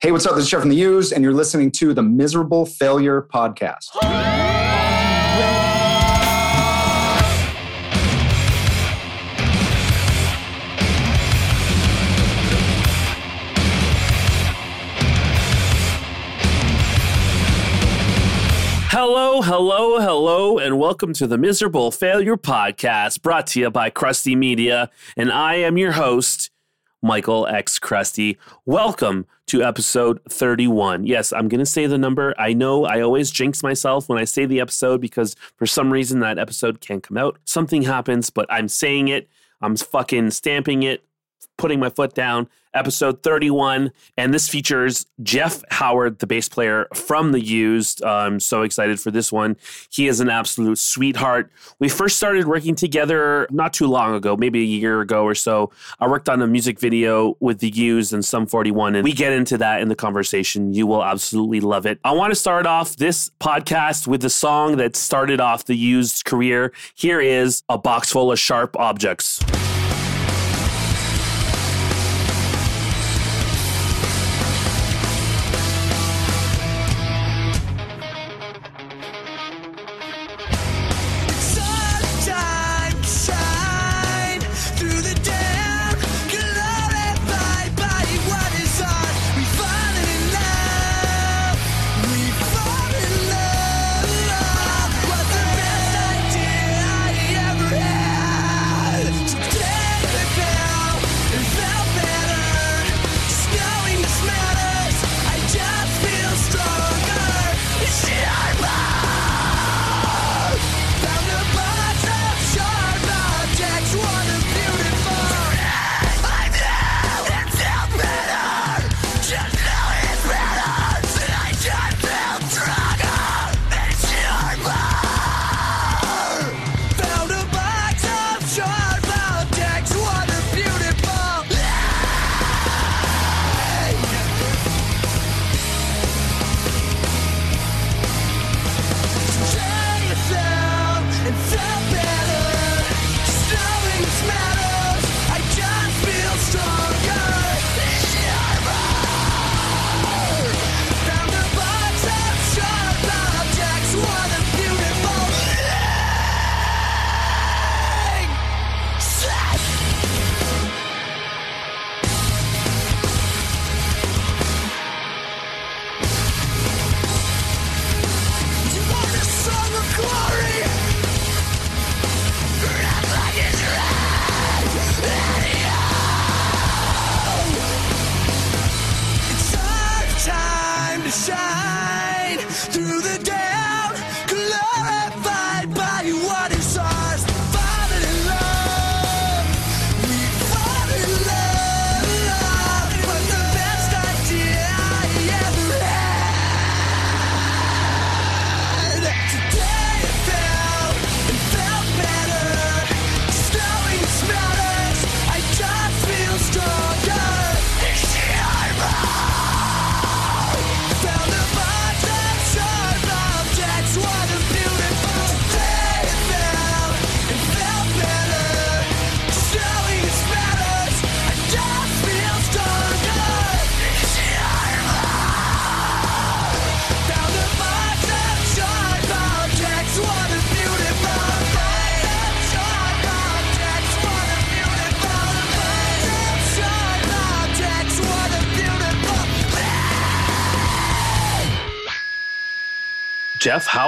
Hey, what's up? This is Jeph from the Used, and you're listening to the Miserable Failure Podcast. Hello, hello, hello, and welcome to the Miserable Failure Podcast brought to you by Crusty Media. And I am your host, Michael X. Crusty. Welcome to episode 31. Yes, I'm going to say the number. I know I always jinx myself when I say the episode because for some reason that episode can't come out. Something happens, but I'm saying it. I'm fucking stamping it, putting my foot down. Episode 31. And this features Jeph Howard, the bass player from The Used. I'm so excited for this one. He is an absolute sweetheart. We first started working together not too long ago, maybe a year ago or so. I worked on a music video with The Used and Sum 41, and we get into that in the conversation. You will absolutely love it. I want to start off this podcast with the song that started off The Used career. Here is A Box Full of Sharp Objects.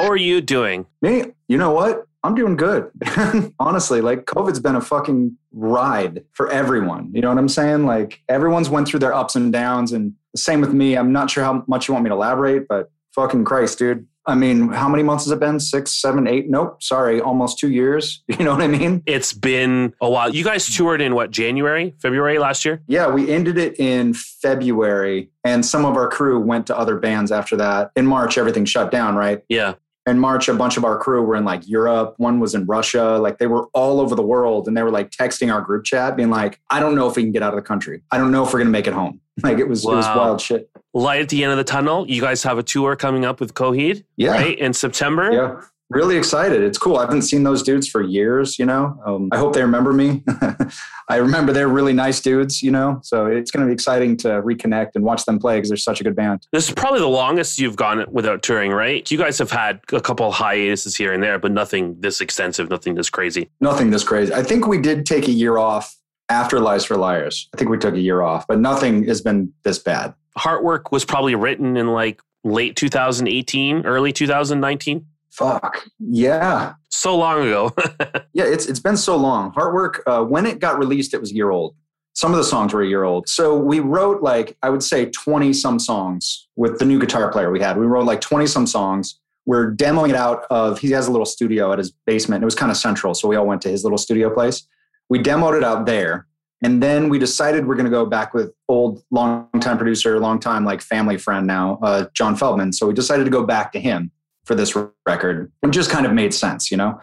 How are you doing? Me, you know what? I'm doing good. Honestly, like COVID's been a fucking ride for everyone. You know what I'm saying? Like everyone's went through their ups and downs, and the same with me. I'm not sure how much you want me to elaborate, but fucking Christ, dude. I mean, how many months has it been? Six, seven, eight? Nope. Sorry, almost two years. You know what I mean? It's been a while. You guys toured in what, January, February last year? Yeah, we ended it in February, and some of our crew went to other bands after that. In March, everything shut down, right? Yeah. In March, a bunch of our crew were in like Europe. One was in Russia. Like they were all over the world. And they were like texting our group chat, being like, I don't know if we can get out of the country. I don't know if we're going to make it home. Like it was, it was wild shit. Light at the end of the tunnel. You guys have a tour coming up with Coheed, Yeah. right? In September. Yeah. Really excited. It's cool. I haven't seen those dudes for years, you know. Um, I hope they remember me. I remember they're really nice dudes, you know. So it's going to be exciting to reconnect and watch them play because they're such a good band. This is probably the longest you've gone without touring, right? You guys have had a couple hiatuses here and there, but nothing this extensive, nothing this crazy. Nothing this crazy. I think we did take a year off after Lies for Liars. I think we took a year off, but nothing has been this bad. Heartwork was probably written in like late 2018, early 2019. Fuck. Yeah. So long ago. yeah, it's it's been so long. Heartwork, uh, when it got released, it was a year old. Some of the songs were a year old. So we wrote like, I would say 20 some songs with the new guitar player we had. We wrote like 20 some songs. We're demoing it out of, he has a little studio at his basement. It was kind of central. So we all went to his little studio place. We demoed it out there. And then we decided we're going to go back with old, longtime producer, longtime like family friend now, uh, John Feldmann. So we decided to go back to him for this record. It just kind of made sense, you know?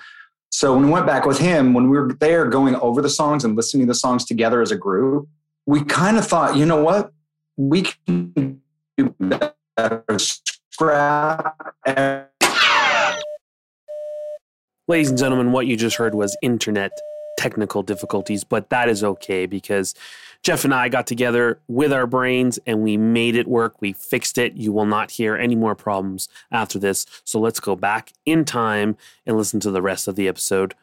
So when we went back with him, when we were there going over the songs and listening to the songs together as a group, we kind of thought, you know what? We can do better. Scrap. Ladies and gentlemen, what you just heard was internet technical difficulties, but that is okay because Jeph and I got together with our brains and we made it work. We fixed it. You will not hear any more problems after this. So let's go back in time and listen to the rest of the episode.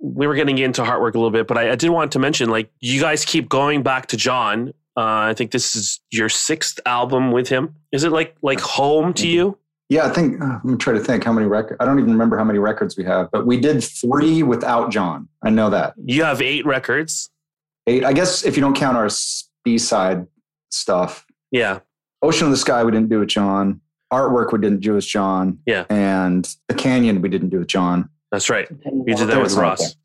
We were getting into Heartwork a little bit, but I, I did want to mention like you guys keep going back to John. Uh, I think this is your sixth album with him. Is it like like home to you? Yeah, I think uh, I'm gonna try to think how many records. I don't even remember how many records we have, but we did three without John. I know that. You have eight records. Eight. I guess if you don't count our B side stuff. Yeah. Ocean of the Sky we didn't do with John. Artwork we didn't do with John. Yeah. And the Canyon we didn't do with John. That's right. You did that with Ross.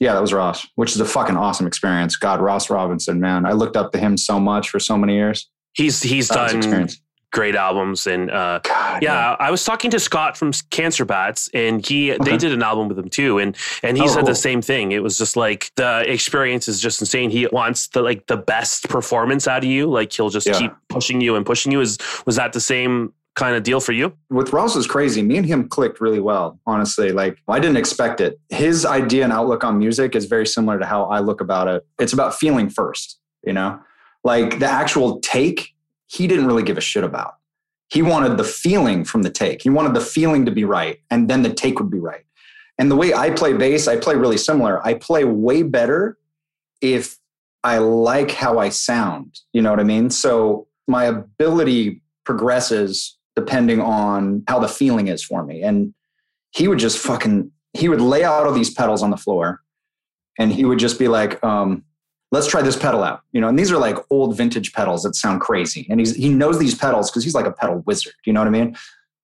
Yeah, that was Ross, which is a fucking awesome experience. God, Ross Robinson, man, I looked up to him so much for so many years. He's he's that done great albums and uh, God, yeah, I was talking to Scott from Cancer Bats and he okay. they did an album with him too and and he oh, said cool. the same thing. It was just like the experience is just insane. He wants the like the best performance out of you. Like he'll just yeah. keep pushing you and pushing you. Is was that the same kind of deal for you? With Ross is crazy. Me and him clicked really well, honestly. Like I didn't expect it. His idea and outlook on music is very similar to how I look about it. It's about feeling first, you know? Like the actual take he didn't really give a shit about. He wanted the feeling from the take. He wanted the feeling to be right, and then the take would be right. And the way I play bass, I play really similar. I play way better if I like how I sound. You know what I mean? So my ability progresses depending on how the feeling is for me. And he would just fucking, he would lay out all these pedals on the floor and he would just be like, um, let's try this pedal out. You know, and these are like old vintage pedals that sound crazy. And he's he knows these pedals because he's like a pedal wizard. You know what I mean?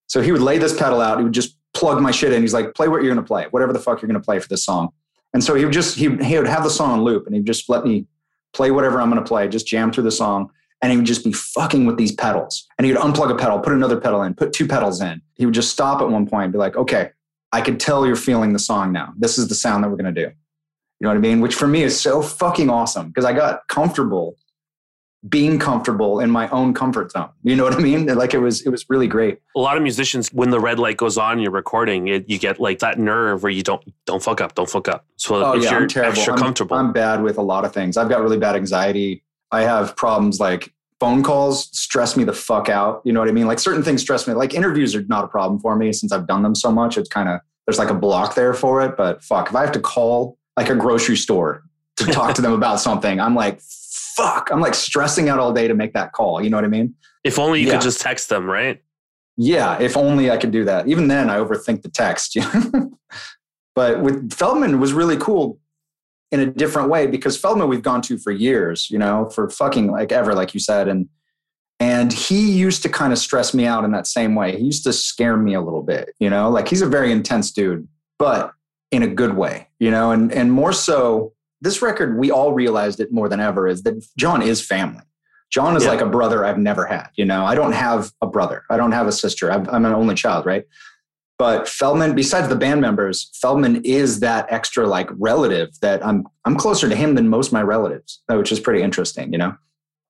So he would lay this pedal out. He would just plug my shit in. He's like, play what you're gonna play, whatever the fuck you're gonna play for this song. And so he would just he he would have the song on loop and he'd just let me play whatever I'm gonna play, just jam through the song. And he would just be fucking with these pedals. And he would unplug a pedal, put another pedal in, put two pedals in. He would just stop at one point and be like, okay, I can tell you're feeling the song now. This is the sound that we're gonna do. You know what I mean? Which for me is so fucking awesome because I got comfortable being comfortable in my own comfort zone. You know what I mean? Like it was, it was really great. A lot of musicians, when the red light goes on, you're recording, it, you get like that nerve where you don't, don't fuck up, don't fuck up. So oh, if yeah, you're I'm terrible. extra I'm, comfortable, I'm bad with a lot of things. I've got really bad anxiety. I have problems like phone calls stress me the fuck out. You know what I mean? Like certain things stress me. Like interviews are not a problem for me since I've done them so much. It's kind of, there's like a block there for it. But fuck, if I have to call like a grocery store to talk to them about something. I'm like, fuck. I'm like stressing out all day to make that call. You know what I mean? If only you yeah. could just text them, right? Yeah, if only I could do that. Even then, I overthink the text. but with Feldmann, it was really cool in a different way because Feldmann we've gone to for years, you know, for fucking like ever, like you said, and and he used to kind of stress me out in that same way. He used to scare me a little bit, you know, like he's a very intense dude, but in a good way, you know, and and more so this record we all realized it more than ever is that John is family. John is yeah. like a brother I've never had, you know. I don't have a brother. I don't have a sister. I'm, I'm an only child, right? But Feldmann, besides the band members, Feldmann is that extra like relative that I'm I'm closer to him than most of my relatives, uh, which is pretty interesting, you know.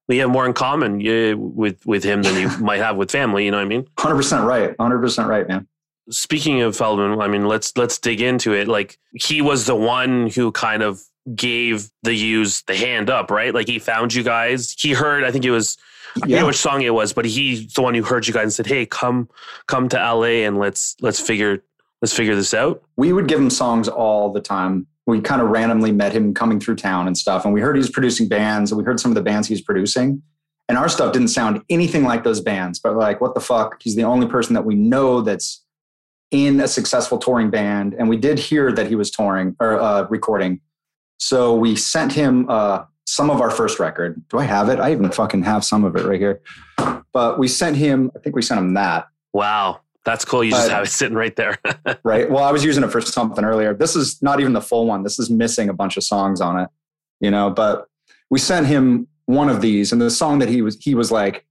We have more in common yeah, with with him than you might have with family. You know what I mean? Hundred percent right. Hundred percent right, man. Speaking of Feldmann, I mean, let's let's dig into it. Like he was the one who kind of gave the Used the hand up, right? Like he found you guys. He heard, I think it was, I forget Yeah. which song it was, but he's the one who heard you guys and said, "Hey, come come to LA and let's let's figure let's figure this out." we would give him songs all the time. We kind of randomly met him coming through town and stuff. And we heard he was producing bands and we heard some of the bands he was producing. And our stuff didn't sound anything like those bands, but like, what the fuck? He's the only person that we know that's in a successful touring band. And we did hear that he was touring or uh, recording. So we sent him uh, some of our first record. Do I have it? I even fucking have some of it right here. But we sent him, I think we sent him that. Wow, that's cool. You just Uh, have it sitting right there. right? Well, I was using it for something earlier. This is not even the full one. This is missing a bunch of songs on it, you know. But we sent him one of these, and the song that he was he was like,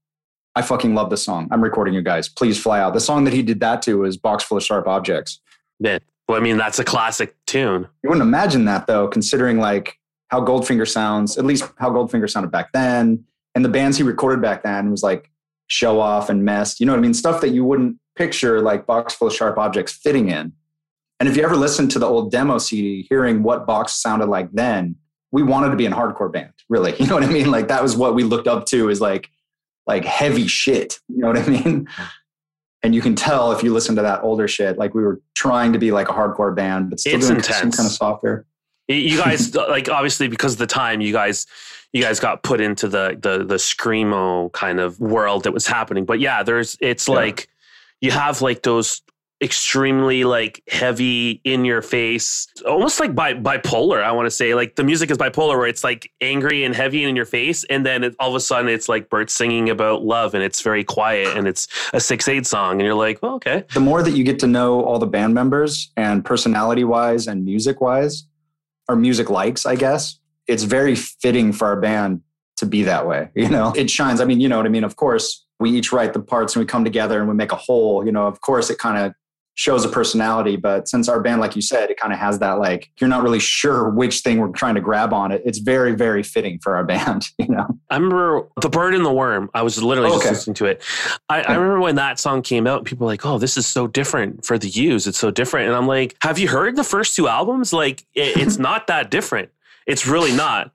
"I fucking love this song. I'm recording you guys. Please fly out." The song that he did that to is "Box Full of Sharp Objects." well, I mean, that's a classic tune. You wouldn't imagine that though, considering like how Goldfinger sounds, at least how Goldfinger sounded back then, and the bands he recorded back then was like Show Off and Mest. You know what I mean? Stuff that you wouldn't picture like Box Full of Sharp Objects fitting in. And if you ever listen to the old demo CD, hearing what Box sounded like then, we wanted to be in hardcore band, really. You know what I mean? Like that was what we looked up to is like like heavy shit. You know what I mean? And you can tell if you listen to that older shit, like we were trying to be like a hardcore band, but still It's doing some intense. kind of software. You guys, like, obviously, because of the time, you guys, you guys got put into the the the screamo kind of world that was happening. But yeah, there's, it's Yeah. like you have like those extremely like heavy in your face almost like bi- bipolar i want to say. Like the music is bipolar where it's like angry and heavy and in your face and then it, all of a sudden it's like Bert singing about love and it's very quiet and it's a 6-8 song and you're like well okay. The more that you get to know all the band members and personality wise and music wise or music likes i guess it's very fitting for our band to be that way you know? It shines. I mean you know what i mean? Of course we each write the parts and we come together and we make a whole you know? Of course it kind of shows a personality but since our band like you said it kind of has that like you're not really sure which thing we're trying to grab on it it's very very fitting for our band you know I remember The Bird and the Worm. I was literally Okay. just listening to it. I, I remember when that song came out, people were like, oh, this is so different for the Used. It's so different. And I'm like, have you heard the first two albums? Like, it, it's not that different. It's really not.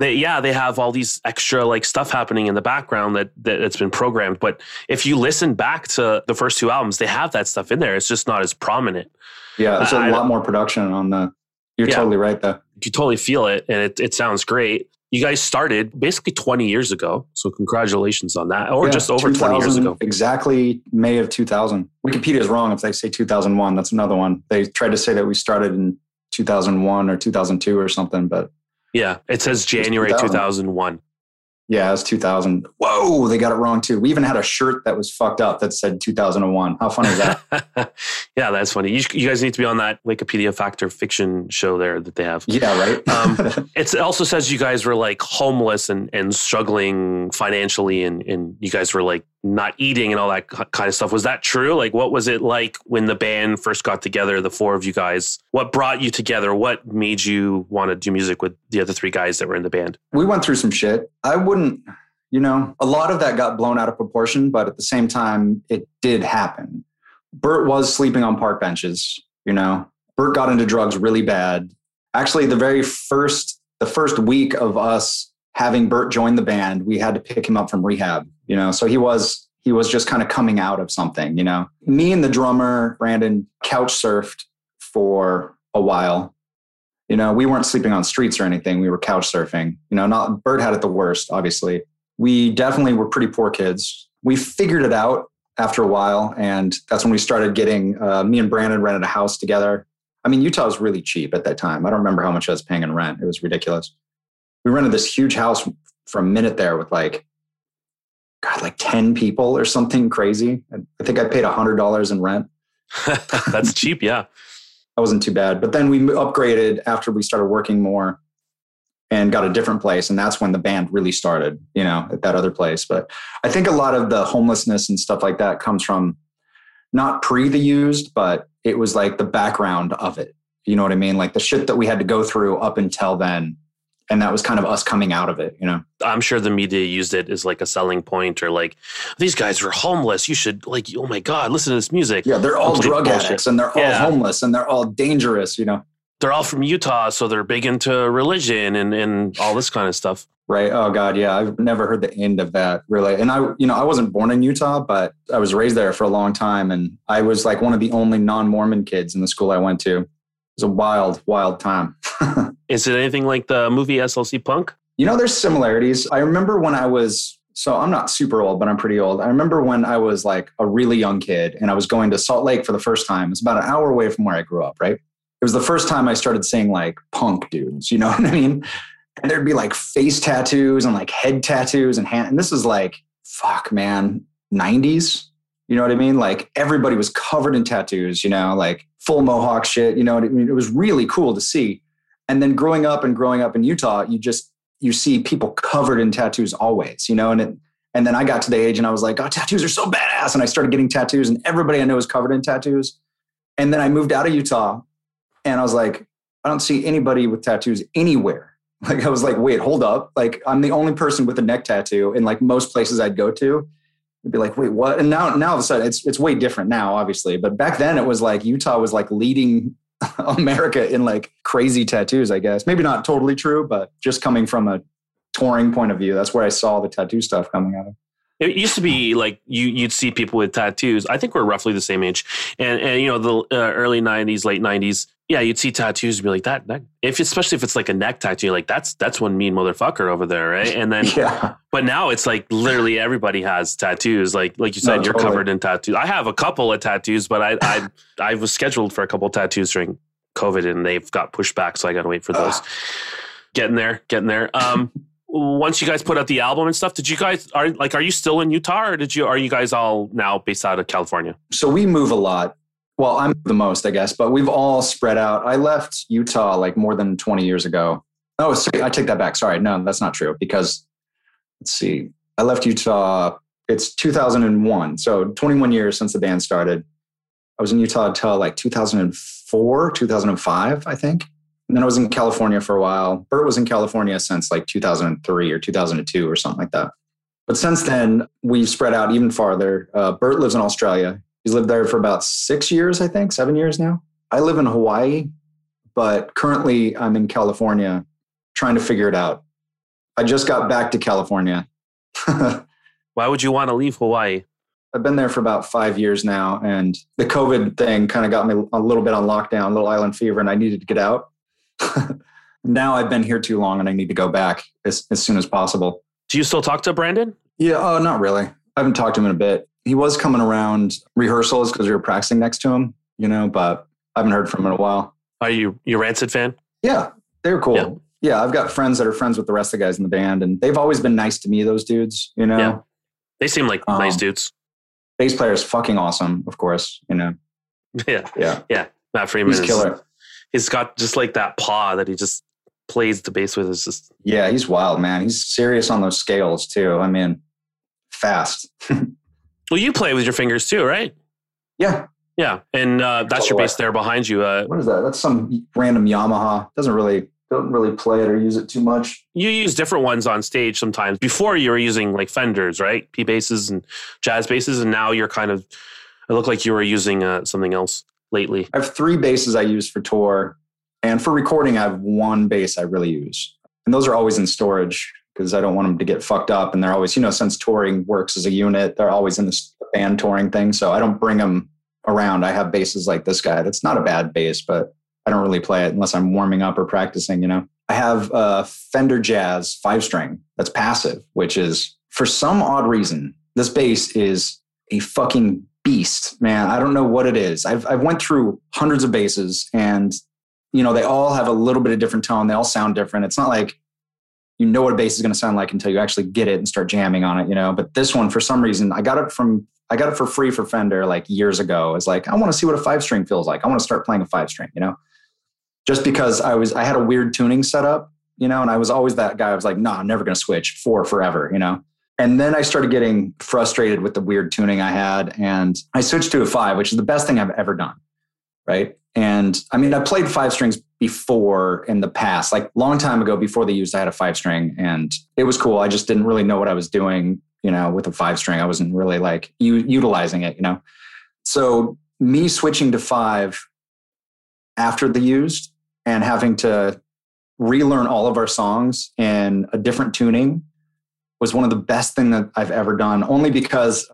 They, yeah, they have all these extra like stuff happening in the background that that it's been programmed. But if you listen back to the first two albums, they have that stuff in there. It's just not as prominent. yeah there's a I- lot more production on the you're Yeah. totally right though You totally feel it, and it, it sounds great. You guys started basically 20 years ago, so congratulations on that, or Yeah, just over 20 years ago. Exactly May of 2000. Wikipedia is wrong if they say 2001. That's another one. They tried to say that we started in 2001 or 2002 or something, but Yeah, it says January 2000. 2001. yeah, it's 2000. Whoa, they got it wrong too. We even had a shirt that was fucked up that said 2001. How funny is that? yeah, that's funny. You, you guys need to be on that Wikipedia Factor fiction show there that they have. yeah, right. Um, It's, it also says you guys were like homeless and, and struggling financially, and, and you guys were like not eating and all that kind of stuff. Was that true? Like, what was it like when the band first got together, the four of you guys? What brought you together? What made you want to do music with the other three guys that were in the band? we went through some shit. I wouldn't, you know, a lot of that got blown out of proportion, but at the same time, it did happen. Bert was sleeping on park benches, you know. Bert got into drugs really bad. Actually, the very first the first week of us having Bert join the band, we had to pick him up from rehab, you know. So he was he was just kind of coming out of something, you know. Me and the drummer, Brandon, couch surfed for a while you know, we weren't sleeping on streets or anything. We were couch surfing. You know, not Bert had it the worst, obviously. We definitely were pretty poor kids. We figured it out after a while, and that's when we started getting. Uh, me and Brandon rented a house together. I mean, Utah was really cheap at that time. I don't remember how much I was paying in rent. It was ridiculous. We rented this huge house for a minute there with like, God, like ten people or something crazy. I think I paid hundred dollars in rent. That's cheap, yeah. that wasn't too bad. But then we upgraded after we started working more and got a different place. And that's when the band really started, you know, at that other place. But I think a lot of the homelessness and stuff like that comes from not pre the used, but it was like the background of it. You know what I mean? Like the shit that we had to go through up until then and that was kind of us coming out of it, you know. I'm sure the media used it as like a selling point or like these guys are homeless. You should like, oh my God, listen to this music. Yeah, they're all drug bullshit. addicts and they're all Yeah. homeless and they're all dangerous, you know. They're all from Utah, so they're big into religion and, and all this kind of stuff. Right. Oh God, yeah. I've never heard the end of that really. And I, you know, I wasn't born in Utah, but I was raised there for a long time, and I was like one of the only non-Mormon kids in the school I went to. Was a wild, wild time. Is it anything like the movie SLC Punk? You know, there's similarities. I remember when I was, so I'm not super old, but I'm pretty old. I remember when I was like a really young kid and I was going to Salt Lake for the first time. It's about an hour away from where I grew up, right? It was the first time I started seeing like punk dudes, you know what I mean? And there'd be like face tattoos and like head tattoos and hand, and this is like, fuck, man, 90s. You know what I mean? Like everybody was covered in tattoos, you know, like full mohawk shit. You know what I mean? It was really cool to see. And then growing up and growing up in Utah, you just you see people covered in tattoos always, you know, and it, and then I got to the age and I was like, oh, tattoos are so badass. And I started getting tattoos and everybody I know is covered in tattoos. And then I moved out of Utah and I was like, I don't see anybody with tattoos anywhere. Like I was like, wait, hold up. Like I'm the only person with a neck tattoo in like most places I'd go to. I'd be like, wait, what? And now, now all of a sudden it's, it's way different now, obviously. But back then it was like Utah was like leading America in like crazy tattoos, I guess. Maybe not totally true, but just coming from a touring point of view, that's where I saw the tattoo stuff coming out of. It used to be like you you'd see people with tattoos. I think we're roughly the same age, and and you know the uh, early '90s, late '90s. Yeah, you'd see tattoos and be like that. That if especially if it's like a neck tattoo, you're like that's that's one mean motherfucker over there, right? And then, Yeah. but now it's like literally everybody has tattoos. Like like you said, No, you're totally. covered in tattoos. I have a couple of tattoos, but I I I was scheduled for a couple of tattoos during COVID, and they've got pushed back, so I got to wait for those. Ugh. Getting there, getting there. Um, once you guys put out the album and stuff, did you guys are like are you still in Utah or did you are you guys all now based out of California? So we move a lot. Well, I'm the most, I guess, but we've all spread out. I left Utah like more than 20 years ago. Oh, sorry, I take that back. Sorry. No, that's not true because let's see. I left Utah. It's 2001. So 21 years since the band started. I was in Utah until like 2004, 2005, I think. And then I was in California for a while. Bert was in California since like 2003 or 2002 or something like that. But since then, we've spread out even farther. Uh, Bert lives in Australia. He's lived there for about six years, I think, seven years now. I live in Hawaii, but currently I'm in California trying to figure it out. I just got back to California. Why would you want to leave Hawaii? I've been there for about five years now, and the COVID thing kind of got me a little bit on lockdown, a little island fever, and I needed to get out. now I've been here too long and I need to go back as, as soon as possible. Do you still talk to Brandon? Yeah, oh, not really. I haven't talked to him in a bit. He was coming around rehearsals because we were practicing next to him, you know, but I haven't heard from him in a while. Are you you a Rancid fan? Yeah, they were cool. Yeah. Yeah. I've got friends that are friends with the rest of the guys in the band, and they've always been nice to me, those dudes, you know. Yeah. They seem like Um, nice dudes. Bass player is fucking awesome, of course, you know. Yeah, yeah, Yeah, Matt Freeman he's is killer. He's got just like that paw that he just plays the bass with. Is just Yeah, he's wild, man. He's serious on those scales, too. I mean, fast. well, you play with your fingers too, right? Yeah. Yeah, and uh, that's your bass there behind you. Uh, What is that? That's some random Yamaha. Doesn't really, don't really play it or use it too much. you use different ones on stage sometimes. Before you were using like Fenders, right? P basses and jazz basses, and now you're kind of. It looked like you were using uh, something else lately. I have three basses I use for tour, and for recording, I have one bass I really use, and those are always in storage because I don't want them to get fucked up. And they're always, you know, since touring works as a unit, they're always in this band touring thing, so I don't bring them around. I have basses like this guy. That's not a bad bass, but I don't really play it unless I'm warming up or practicing. You know, I have a Fender Jazz five string that's passive, which is for some odd reason this bass is a fucking beast, man. I don't know what it is. I've I've went through hundreds of basses and you know, they all have a little bit of different tone. They all sound different. It's not like you know what a bass is going to sound like until you actually get it and start jamming on it, you know. But this one for some reason, I got it from I got it for free for Fender like years ago. It's like I want to see what a five string feels like. I want to start playing a five string, you know. Just because I was I had a weird tuning setup, you know, and I was always that guy. I was like, nah, I'm never going to switch four forever, you know. And then I started getting frustrated with the weird tuning I had. And I switched to a five, which is the best thing I've ever done. Right. And I mean, I played five strings before in the past, like long time ago before they used, I had a five string and it was cool. I just didn't really know what I was doing, you know, with a five string. I wasn't really like u- utilizing it, you know. So me switching to five after the used and having to relearn all of our songs in a different tuning was one of the best thing that I've ever done. Only because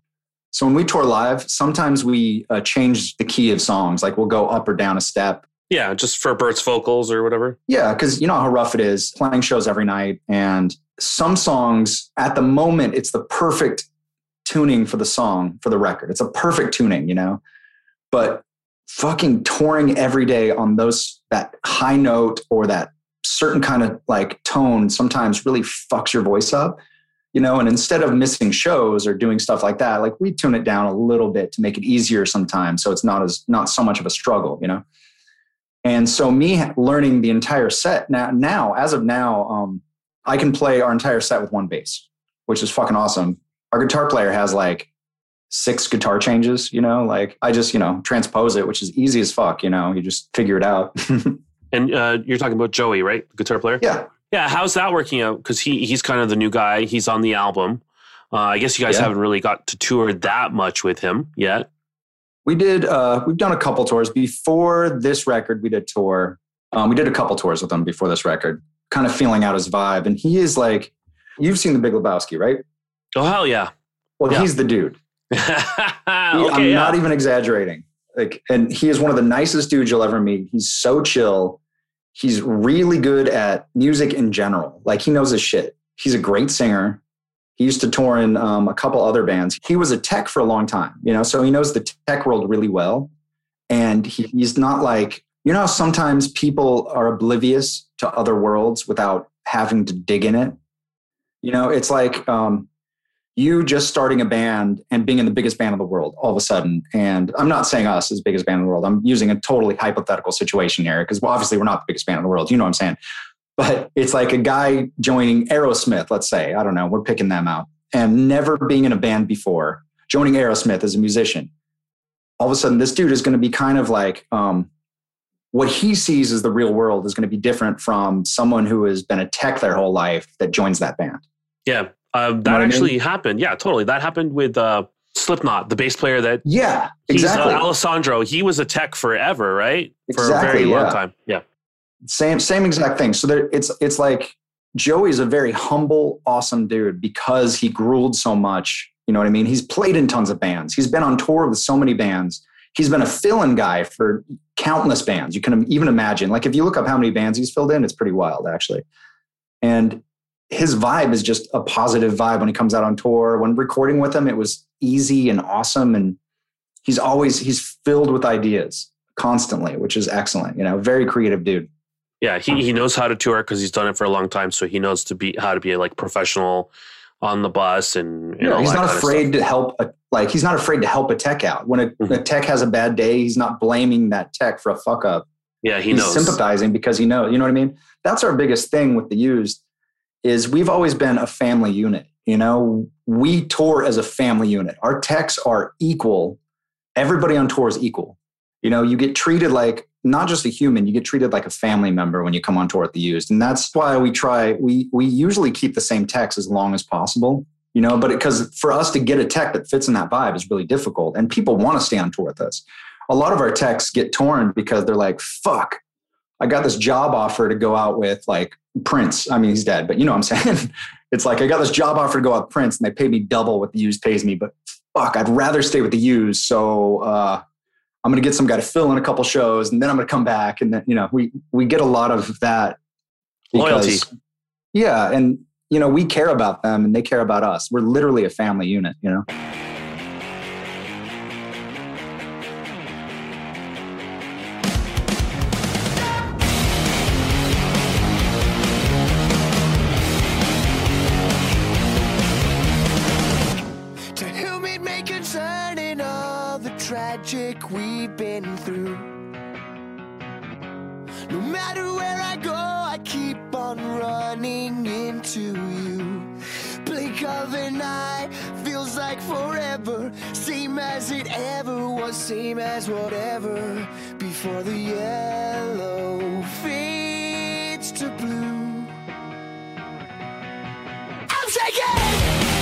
so when we tour live, sometimes we uh, change the key of songs. Like we'll go up or down a step. Yeah, just for Bert's vocals or whatever. Yeah, because you know how rough it is playing shows every night, and some songs at the moment it's the perfect tuning for the song for the record. It's a perfect tuning, you know. But fucking touring every day on those that high note or that certain kind of like tone sometimes really fucks your voice up you know and instead of missing shows or doing stuff like that like we tune it down a little bit to make it easier sometimes so it's not as not so much of a struggle you know and so me learning the entire set now now as of now um, i can play our entire set with one bass which is fucking awesome our guitar player has like six guitar changes you know like i just you know transpose it which is easy as fuck you know you just figure it out And uh, you're talking about Joey, right? Guitar player. yeah Yeah. How's that working out? Because he he's kind of the new guy. He's on the album. Uh, I guess you guys Yeah. haven't really got to tour that much with him yet. We did. Uh, we've done a couple tours before this record. We did tour. Um, we did a couple tours with him before this record, kind of feeling out his vibe. And he is like, you've seen the Big Lebowski, right? Oh hell yeah! Well, Yeah. he's the dude. He- okay, I'm yeah. not even exaggerating. Like, and he is one of the nicest dudes you'll ever meet. He's so chill. He's really good at music in general. Like he knows his shit. He's a great singer. He used to tour in um, a couple other bands. He was a tech for a long time, you know, so he knows the tech world really well. And he, he's not like, you know, sometimes people are oblivious to other worlds without having to dig in it. You know, it's like um, you just starting a band and being in the biggest band in the world all of a sudden. And I'm not saying us as biggest band in the world. I'm using a totally hypothetical situation here because well, obviously we're not the biggest band in the world. You know what I'm saying? But it's like a guy joining Aerosmith, let's say. I don't know. We're picking them out and never being in a band before, joining Aerosmith as a musician. All of a sudden, this dude is going to be kind of like um, what he sees as the real world is going to be different from someone who has been a tech their whole life that joins that band. Yeah, uh, that what I mean? actually happened. Yeah, totally. That happened with uh, Slipknot, the bass player that Yeah, he's exactly. uh, Alessandro. He was a tech forever, right? For a very Exactly, long time. Yeah. Same same exact thing. So there, it's it's like Joey's a very humble, awesome dude because he grueled so much. You know what I mean? He's played in tons of bands. He's been on tour with so many bands. He's been a fill-in guy for countless bands. You can even imagine. Like if you look up how many bands he's filled in, it's pretty wild actually. And his vibe is just a positive vibe when he comes out on tour. When recording with him, it was easy and awesome. And he's always he's filled with ideas constantly, which is excellent. You know, very creative dude. Yeah, he, he knows how to tour because he's done it for a long time. So he knows to be how to be a, like professional on the bus and, and Yeah, all he's not afraid to help. A, like he's not afraid to help a tech out. When a, Mhm. a tech has a bad day, he's not blaming that tech for a fuck up. Yeah, he he's knows. sympathizing because he knows. You know what I mean? That's our biggest thing with the used is we've always been a family unit. You know, we tour as a family unit. Our techs are equal. Everybody on tour is equal. You know, you get treated like not just a human, you get treated like a family member when you come on tour at the used. And that's why we try, we we usually keep the same text as long as possible. You know, but because for us to get a tech that fits in that vibe is really difficult. And people want to stay on tour with us. A lot of our techs get torn because they're like, fuck, I got this job offer to go out with like Prince. I mean, he's dead, but you know what I'm saying? it's like I got this job offer to go out with Prince and they pay me double what the used pays me, but fuck, I'd rather stay with the used. So uh, I'm gonna get some guy to fill in a couple shows and then I'm gonna come back. And then, you know, we we get a lot of that Loyalty. Yeah. And you know, we care about them and they care about us. We're literally a family unit, you know? Matter where I go, I keep on running into you. blink of an eye feels like forever. Same as it ever was, same as whatever. Before the yellow fades to blue. I'm taking.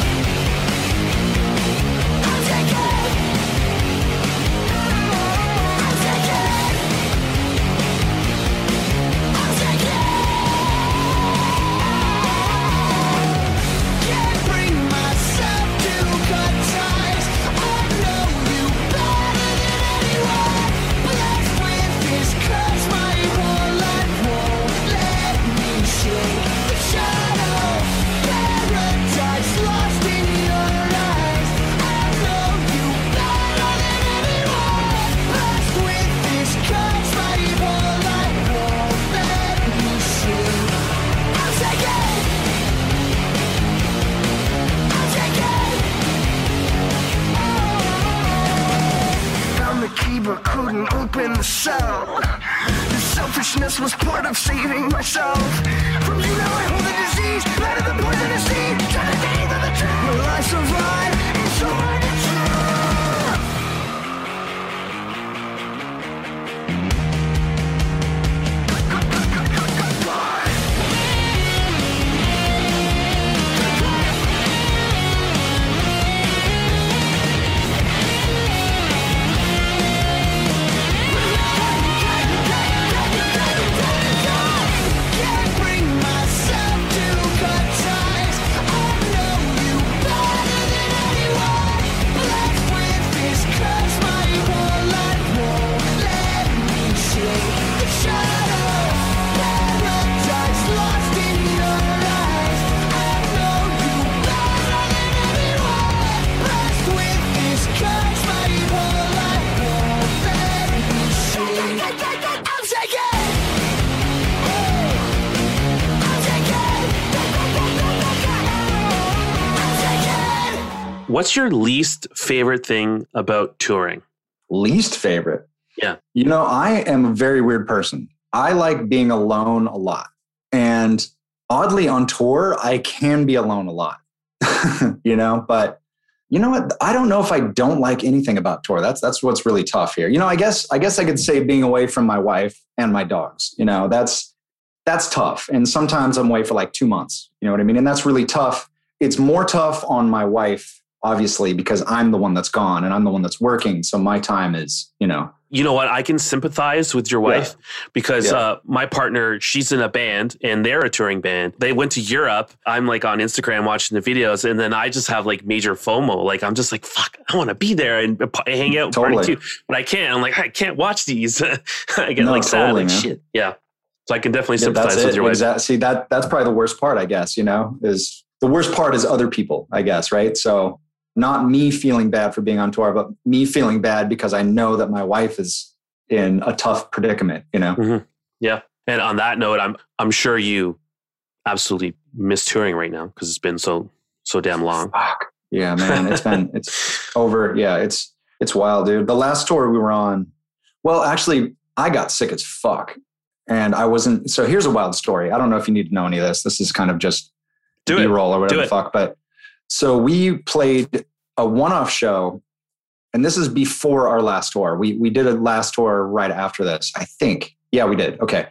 What's your least favorite thing about touring? Least favorite. Yeah. You know, I am a very weird person. I like being alone a lot. And oddly, on tour, I can be alone a lot, you know, but you know what? I don't know if I don't like anything about tour. That's that's what's really tough here. You know, I guess I guess I could say being away from my wife and my dogs. You know, that's that's tough. And sometimes I'm away for like two months. You know what I mean? And that's really tough. It's more tough on my wife, obviously, because I'm the one that's gone and I'm the one that's working. So my time is, you know, You know what? I can sympathize with your wife because Yeah. uh, my partner, she's in a band and they're a touring band. They went to Europe. I'm like on Instagram watching the videos, and then I just have like major FOMO. Like I'm just like, fuck, I want to be there and hang out and party too, but I can't. I'm like, I can't watch these. I get No, like sad, totally, like man. shit. Yeah. So I can definitely Yeah, sympathize with your wife. Exact- See that that's probably the worst part, I guess. You know, is the worst part is other people, I guess, right? So not me feeling bad for being on tour, but me feeling bad because I know that my wife is in a tough predicament. You know, mm-hmm. Yeah. And on that note, I'm I'm sure you absolutely miss touring right now because it's been so so damn long. fuck. Yeah, man, it's been it's over. Yeah, it's it's wild, dude. The last tour we were on, well, actually, I got sick as fuck, and I wasn't. So here's a wild story. I don't know if you need to know any of this. This is kind of just Do it. B-roll or whatever Do the it. fuck. But so we played a one-off show, and this is before our last tour. We we did a last tour right after this, I think. Yeah, we did. Okay,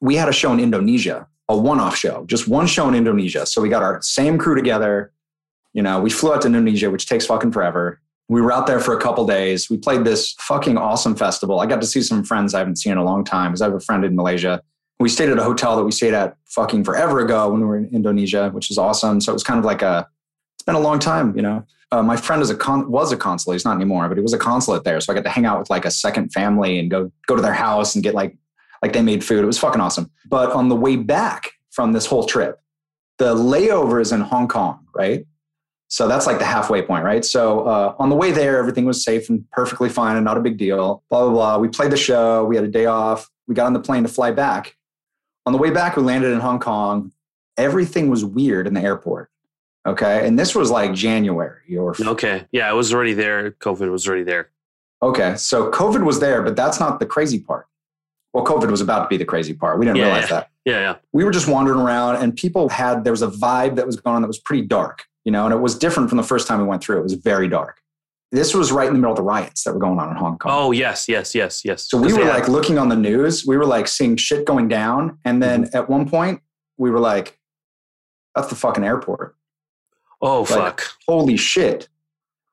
we had a show in Indonesia, a one-off show, just one show in Indonesia. So we got our same crew together. You know, we flew out to Indonesia, which takes fucking forever. We were out there for a couple days. We played this fucking awesome festival. I got to see some friends I haven't seen in a long time because I have a friend in Malaysia. We stayed at a hotel that we stayed at fucking forever ago when we were in Indonesia, which is awesome. So it was kind of like a, been a long time, you know. Uh, my friend is a con- was a consulate. He's not anymore, but he was a consulate there. So I got to hang out with like a second family and go go to their house and get like like they made food. It was fucking awesome. But on the way back from this whole trip, the layover is in Hong Kong, right? So that's like the halfway point, right? So uh, on the way there, everything was safe and perfectly fine and not a big deal. Blah blah blah. We played the show. We had a day off. We got on the plane to fly back. On the way back, we landed in Hong Kong. Everything was weird in the airport. Okay, and this was like January or Okay. Yeah, it was already there. COVID was already there. okay. So COVID was there, but that's not the crazy part. Well, COVID was about to be the crazy part. We didn't Yeah, realize that Yeah, yeah. we were just wandering around and people had there was a vibe that was going on that was pretty dark you know, and it was different from the first time we went through. It was very dark. This was right in the middle of the riots that were going on in Hong Kong. Oh yes, yes, yes, yes. So we were like looking on the news. We were like seeing shit going down. And then Mm-hmm. at one point, we were like, that's the fucking airport. Oh like- fuck. Holy shit.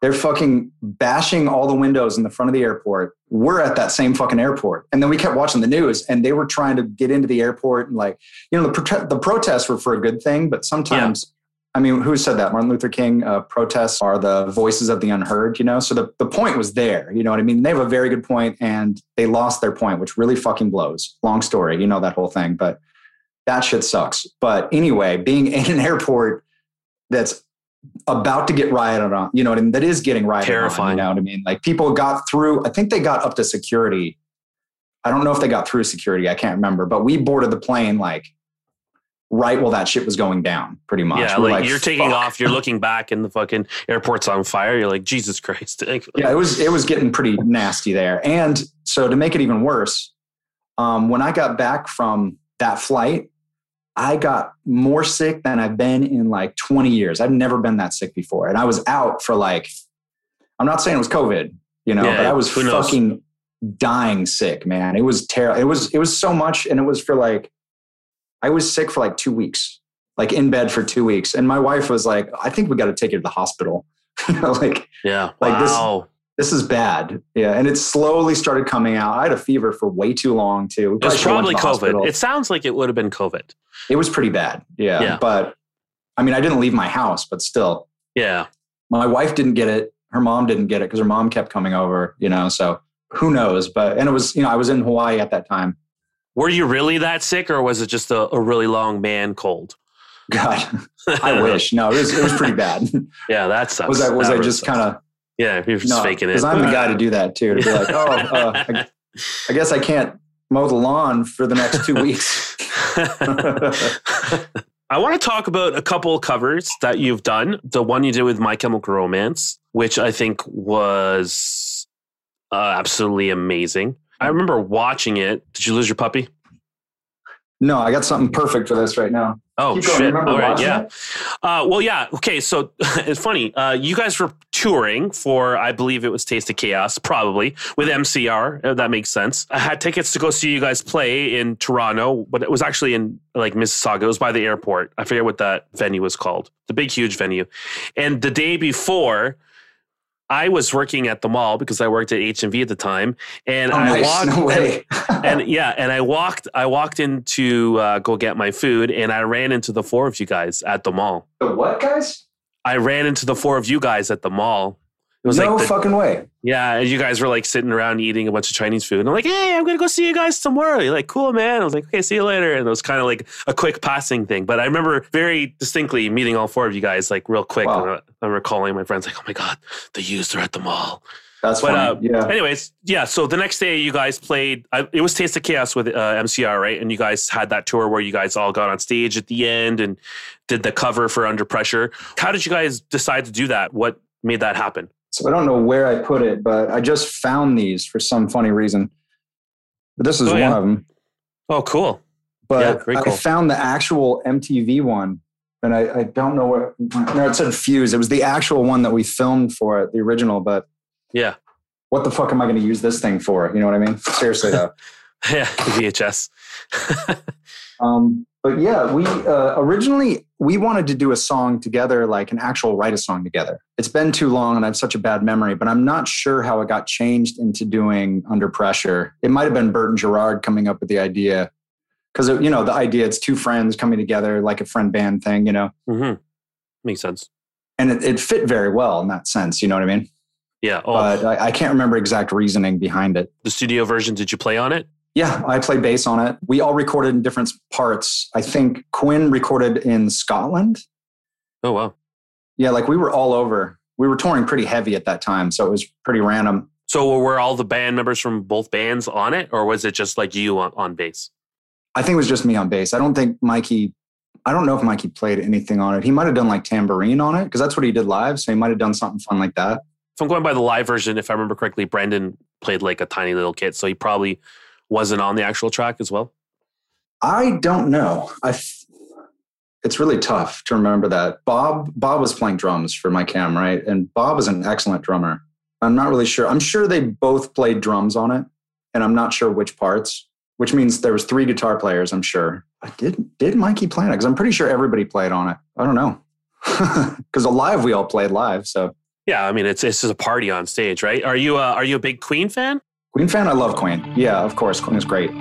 They're fucking bashing all the windows in the front of the airport. We're at that same fucking airport. And then we kept watching the news and they were trying to get into the airport. And like, you know, the, the protests were for a good thing, but sometimes, I mean, who said that? Martin Luther King, uh, protests are the voices of the unheard, you know? So the, the point was there, you know what I mean? They have a very good point and they lost their point, which really fucking blows. Long story, you know, that whole thing, but that shit sucks. But anyway, being in an airport that's about to get rioted on, you know what I mean? That is getting rioted Terrifying. on, you know what I mean? Like people got through, I think they got up to security. I don't know if they got through security, I can't remember, but we boarded the plane like right while that shit was going down, pretty much. Yeah, We're like, you're taking "Fuck." off, you're looking back, and the fucking airport's on fire. You're like, Jesus Christ! Yeah, it was it was getting pretty nasty there. And so to make it even worse, um, when I got back from that flight, I got more sick than I've been in like 20 years. I've never been that sick before, and I was out for like, I'm not saying it was COVID, you know, Yeah, but I was fucking dying sick, man. It was terrible. It was it was so much, and it was for like, I was sick for like two weeks, like in bed for two weeks, and my wife was like, I think we got to take you to the hospital. Like yeah, Like wow. this is bad. Yeah. And it slowly started coming out. I had a fever for way too long too. It was probably the hospital. COVID. It sounds like it would have been COVID. it was pretty bad. Yeah. Yeah. But I mean, I didn't leave my house, but still, Yeah, my wife didn't get it. Her mom didn't get it because her mom kept coming over, you know, so who knows? But, and it was, you know, I was in Hawaii at that time. were you really that sick, or was it just a, a really long man cold? God, I wish. No, it was, it was pretty bad. Yeah, that sucks. was I, was That I really just kind of, Yeah, you're just no, faking it. because I'm the guy to do that too, to be like, oh, uh, I, I guess I can't mow the lawn for the next two weeks. I want to talk about a couple of covers that you've done. The one you did with My Chemical Romance, which I think was uh, absolutely amazing. I remember watching it. Did you lose your puppy? No, I got something perfect for this right now. Oh Keep going. shit! All right, yeah. Uh, well, yeah. Okay, so it's funny. Uh, you guys were touring for, I believe it was Taste of Chaos, probably with MCR. That makes sense. I had tickets to go see you guys play in Toronto, but it was actually in like Mississauga. It was by the airport. I forget what that venue was called. The big, huge venue. And the day before. I was working at the mall because I worked at HMV at the time, and Oh, I nice. walked. No way. and yeah, and I walked. I walked in to uh, go get my food, and I ran into the four of you guys at the mall. the what, guys? I ran into the four of you guys at the mall. It was no like, the, fucking way. yeah, you guys were like sitting around eating a bunch of Chinese food. And I'm like, hey, I'm gonna go see you guys tomorrow. You're like, cool, man. I was like, okay, see you later. And it was kind of like a quick passing thing. But I remember very distinctly meeting all four of you guys like real quick. Wow. And I I remember calling my friends like, oh my god, the Used are at the mall. That's But, funny. uh, yeah. Anyways, yeah. So the next day, you guys played. It was Taste of Chaos with uh, MCR, right? And you guys had that tour where you guys all got on stage at the end and did the cover for Under Pressure. How did you guys decide to do that? What made that happen? So I don't know where I put it, but I just found these for some funny reason. But this is Oh, one yeah. of them. Oh, cool. But Yeah, cool. I found the actual MTV one, and I, I don't know where. No, it said Fuse. It was the actual one that we filmed for it, the original. But Yeah. what the fuck am I going to use this thing for? You know what I mean? Seriously though. Yeah, VHS. Um, but yeah, we uh, originally we wanted to do a song together, like an actual write a song together. It's been too long, and I have such a bad memory. But I'm not sure how it got changed into doing Under Pressure. It might have been Bert and Gerard coming up with the idea, because you know the idea it's two friends coming together like a friend band thing, you know, Mm-hmm. Makes sense. and it, it fit very well in that sense. You know what I mean? Yeah. Oh, But I, I can't remember exact reasoning behind it. the studio version. Did you play on it? Yeah, I played bass on it. We all recorded in different parts. I think Quinn recorded in Scotland. Oh wow. Yeah, like we were all over. We were touring pretty heavy at that time, so it was pretty random. So were all the band members from both bands on it, or was it just like you on, on bass? I think it was just me on bass. I don't think Mikey. I don't know if Mikey played anything on it. He might have done like tambourine on it because that's what he did live. So he might have done something fun like that. If I'm going by the live version, if I remember correctly, Branden played like a tiny little kid, so he probably wasn't on the actual track as well. I don't know. I it's really tough to remember that. Bob Bob was playing drums for My Chem, right? And Bob is an excellent drummer. I'm not really sure. I'm sure they both played drums on it, and I'm not sure which parts. Which means there was three guitar players. I'm sure. But did did Mikey play it? Because I'm pretty sure everybody played on it. I don't know. Because live we all played live. So Yeah, I mean it's it's just a party on stage, right? Are you uh, are you a big Queen fan? Queen fan, I love Queen. Yeah, of course, Queen is great.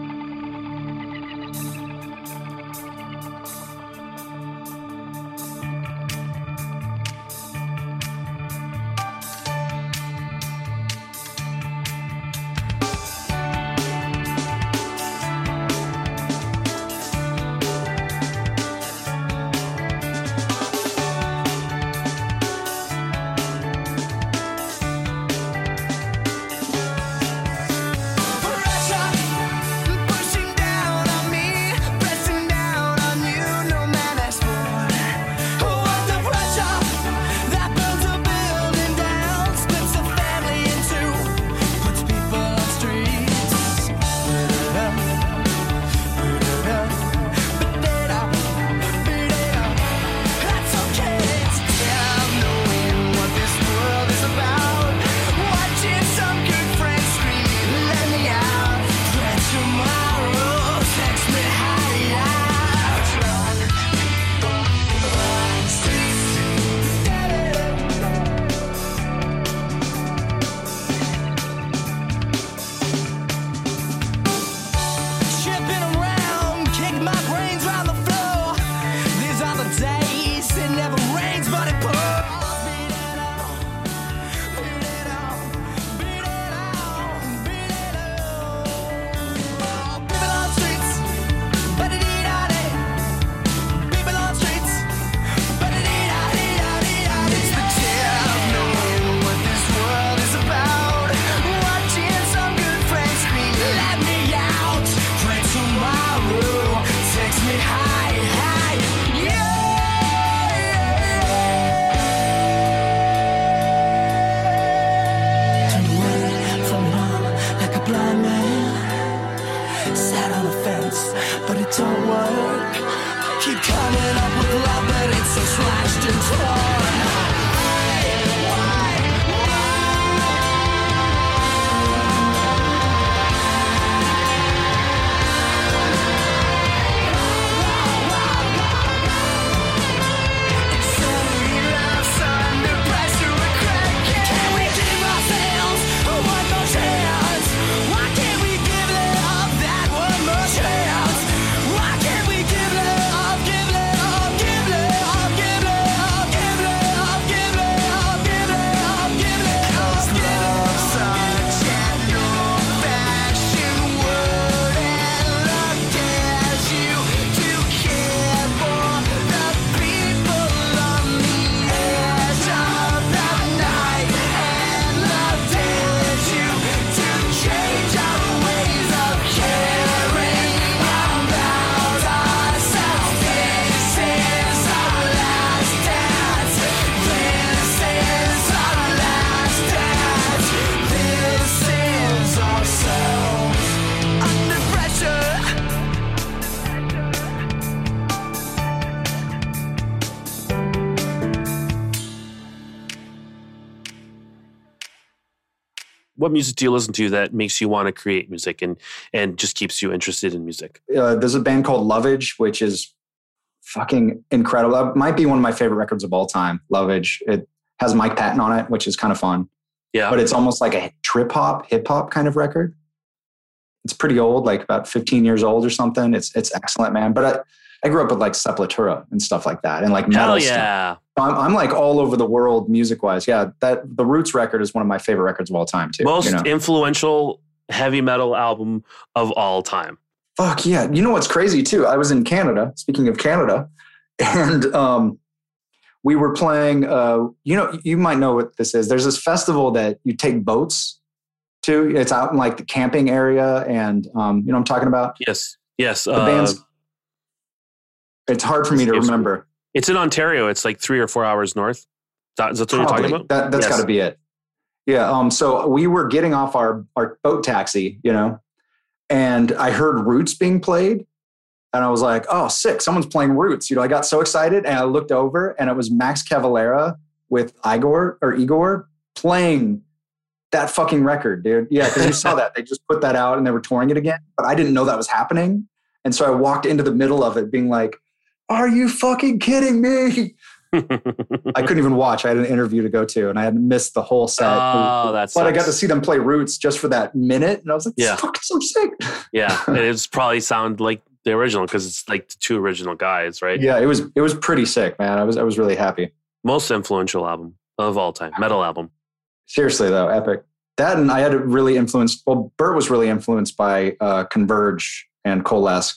What music do you listen to that makes you want to create music and and just keeps you interested in music? uh, there's a band called Lovage, which is fucking incredible. That might be one of my favorite records of all time. Lovage. It has Mike Patton on it, which is kind of fun, Yeah. but it's almost like a trip hop, hip hop kind of record. It's pretty old, like about 15 years old or something. It's it's excellent, man. But I, I grew up with like Sepultura and stuff like that, and like metal Hell yeah. I'm, I'm like all over the world music wise. Yeah, that the Roots record is one of my favorite records of all time too. Most you know? influential heavy metal album of all time. Fuck yeah. You know what's crazy too? I was in Canada, speaking of Canada, and um, we were playing, uh, you know, you might know what this is. There's this festival that you take boats to. It's out in like the camping area. And um, you know what I'm talking about? Yes. Yes. The uh, band's, it's hard for me to remember. It's in Ontario. It's like three or four hours north. Is that, is that what you're talking about? That, that's Yes. got to be it. Yeah. Um, so we were getting off our, our boat taxi, you know, and I heard Roots being played and I was like, oh, sick. Someone's playing Roots. You know, I got so excited and I looked over and it was Max Cavalera with Igor or Igor playing that fucking record, dude. Yeah, because you saw that. They just put that out and they were touring it again. But I didn't know that was happening. And so I walked into the middle of it being like, are you fucking kidding me? I couldn't even watch. I had an interview to go to and I had missed the whole set. Oh, that's but I got to see them play Roots just for that minute. And I was like, Yeah. yeah. fucking so sick. yeah, it is probably sound like the original because it's like the two original guys, right? Yeah, it was it was pretty sick, man. I was I was really happy. Most influential album of all time, metal album. Seriously though, epic. That and I had it really influenced. Well, Bert was really influenced by uh, Converge and Coalesce,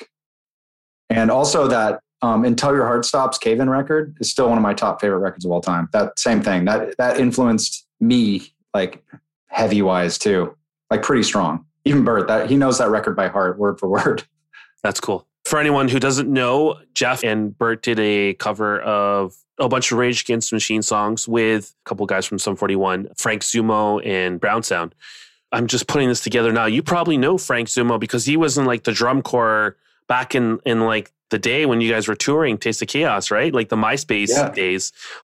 and also that um, "Until Your Heart Stops" Cave-In record is still one of my top favorite records of all time. That same thing that that influenced me like heavy wise too, like pretty strong. Even Bert, that he knows that record by heart, word for word. That's cool. For anyone who doesn't know, Jeph and Bert did a cover of a bunch of Rage Against Machine songs with a couple guys from Sum 41, Frank Zummo and Brown Sound. I'm just putting this together now. You probably know Frank Zummo because he was in like the drum corps back in in like the day when you guys were touring Taste of Chaos, right? Like the MySpace Yeah. days.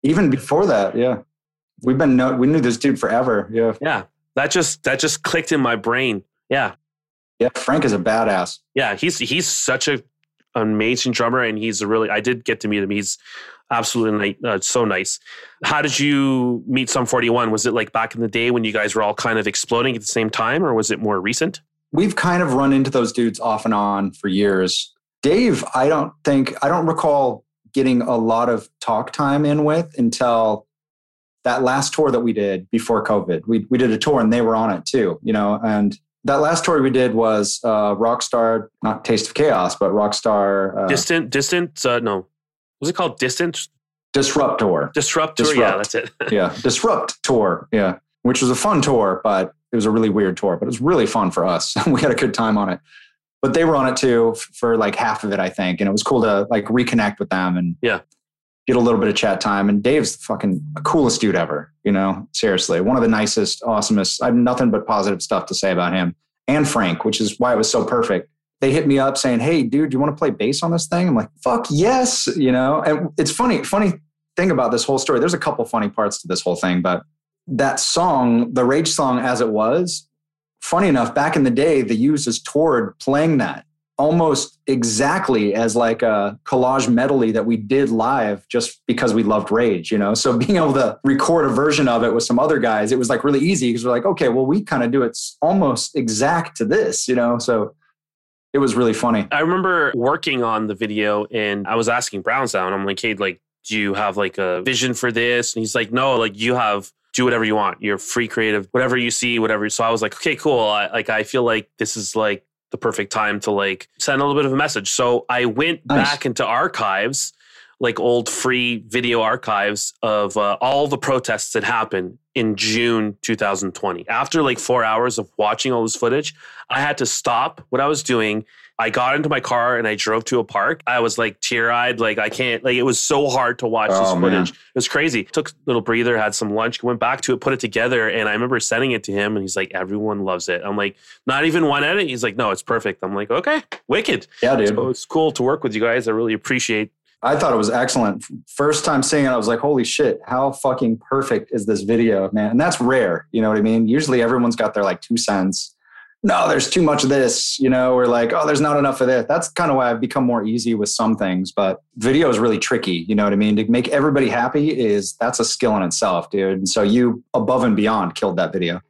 Even before that, yeah, we've been know, we knew this dude forever. Yeah, Yeah. That just that just clicked in my brain. Yeah. yeah. Frank is a badass. yeah, he's he's such a amazing drummer, and he's a really. I did get to meet him. He's absolutely uh, so nice. How did you meet Sum Forty One? Was it like back in the day when you guys were all kind of exploding at the same time, or was it more recent? we've kind of run into those dudes off and on for years. Dave, I don't think I don't recall getting a lot of talk time in with until that last tour that we did before COVID. We we did a tour and they were on it too, you know. And that last tour we did was uh, Rockstar, not Taste of Chaos, but Rockstar uh, Distant, distant. Uh, no, was it called Distant Disruptor. Disruptor, Disrupt Yeah, that's it. yeah, Disrupt Tour. Yeah, which was a fun tour, but it was a really weird tour, but it was really fun for us. we had a good time on it. But they were on it too for like half of it, I think, and it was cool to like reconnect with them and Yeah. get a little bit of chat time. And Dave's the fucking coolest dude ever. You know, seriously, one of the nicest, awesomest. I have nothing but positive stuff to say about him and Frank, which is why it was so perfect. They hit me up saying, "Hey, dude, do you want to play bass on this thing?" I'm like, "Fuck yes!" You know, and it's funny. Funny thing about this whole story. There's a couple funny parts to this whole thing, but that song, the Rage song, as it was, funny enough, back in the day, the users toured playing that almost exactly as like a collage medley that we did live just because we loved Rage, you know? So being able to record a version of it with some other guys, it was like really easy because we're like, okay, well, we kind of do it almost exact to this, you know? So it was really funny. I remember working on the video, and I was asking Brown Sound. I'm like, "Hey, like, do you have like a vision for this?" And he's like, "No, like you have." Do whatever you want. You're free, creative. Whatever you see, whatever. So I was like, okay, cool. I, like I feel like this is like the perfect time to like send a little bit of a message. So I went Nice. back into archives, like old free video archives of uh, all the protests that happened in June 2020. After like four hours of watching all this footage, I had to stop what I was doing. I got into my car and I drove to a park. I was like tear eyed, like I can't, like it was so hard to watch this Oh, man. footage. It was crazy. Took a little breather, had some lunch, went back to it, put it together, and I remember sending it to him, and he's like, "Everyone loves it." I'm like, "Not even one edit." He's like, "No, it's perfect." I'm like, "Okay, wicked." Yeah, dude. So it's cool to work with you guys. I really appreciate. I thought it was excellent. First time seeing it, I was like, holy shit, how fucking perfect is this video, man? And that's rare. You know what I mean? Usually everyone's got their like two cents. No, there's too much of this, you know, or like, oh, there's not enough of this. That's kind of why I've become more easy with some things. But video is really tricky. You know what I mean? To make everybody happy is that's a skill in itself, dude. And so you above and beyond killed that video.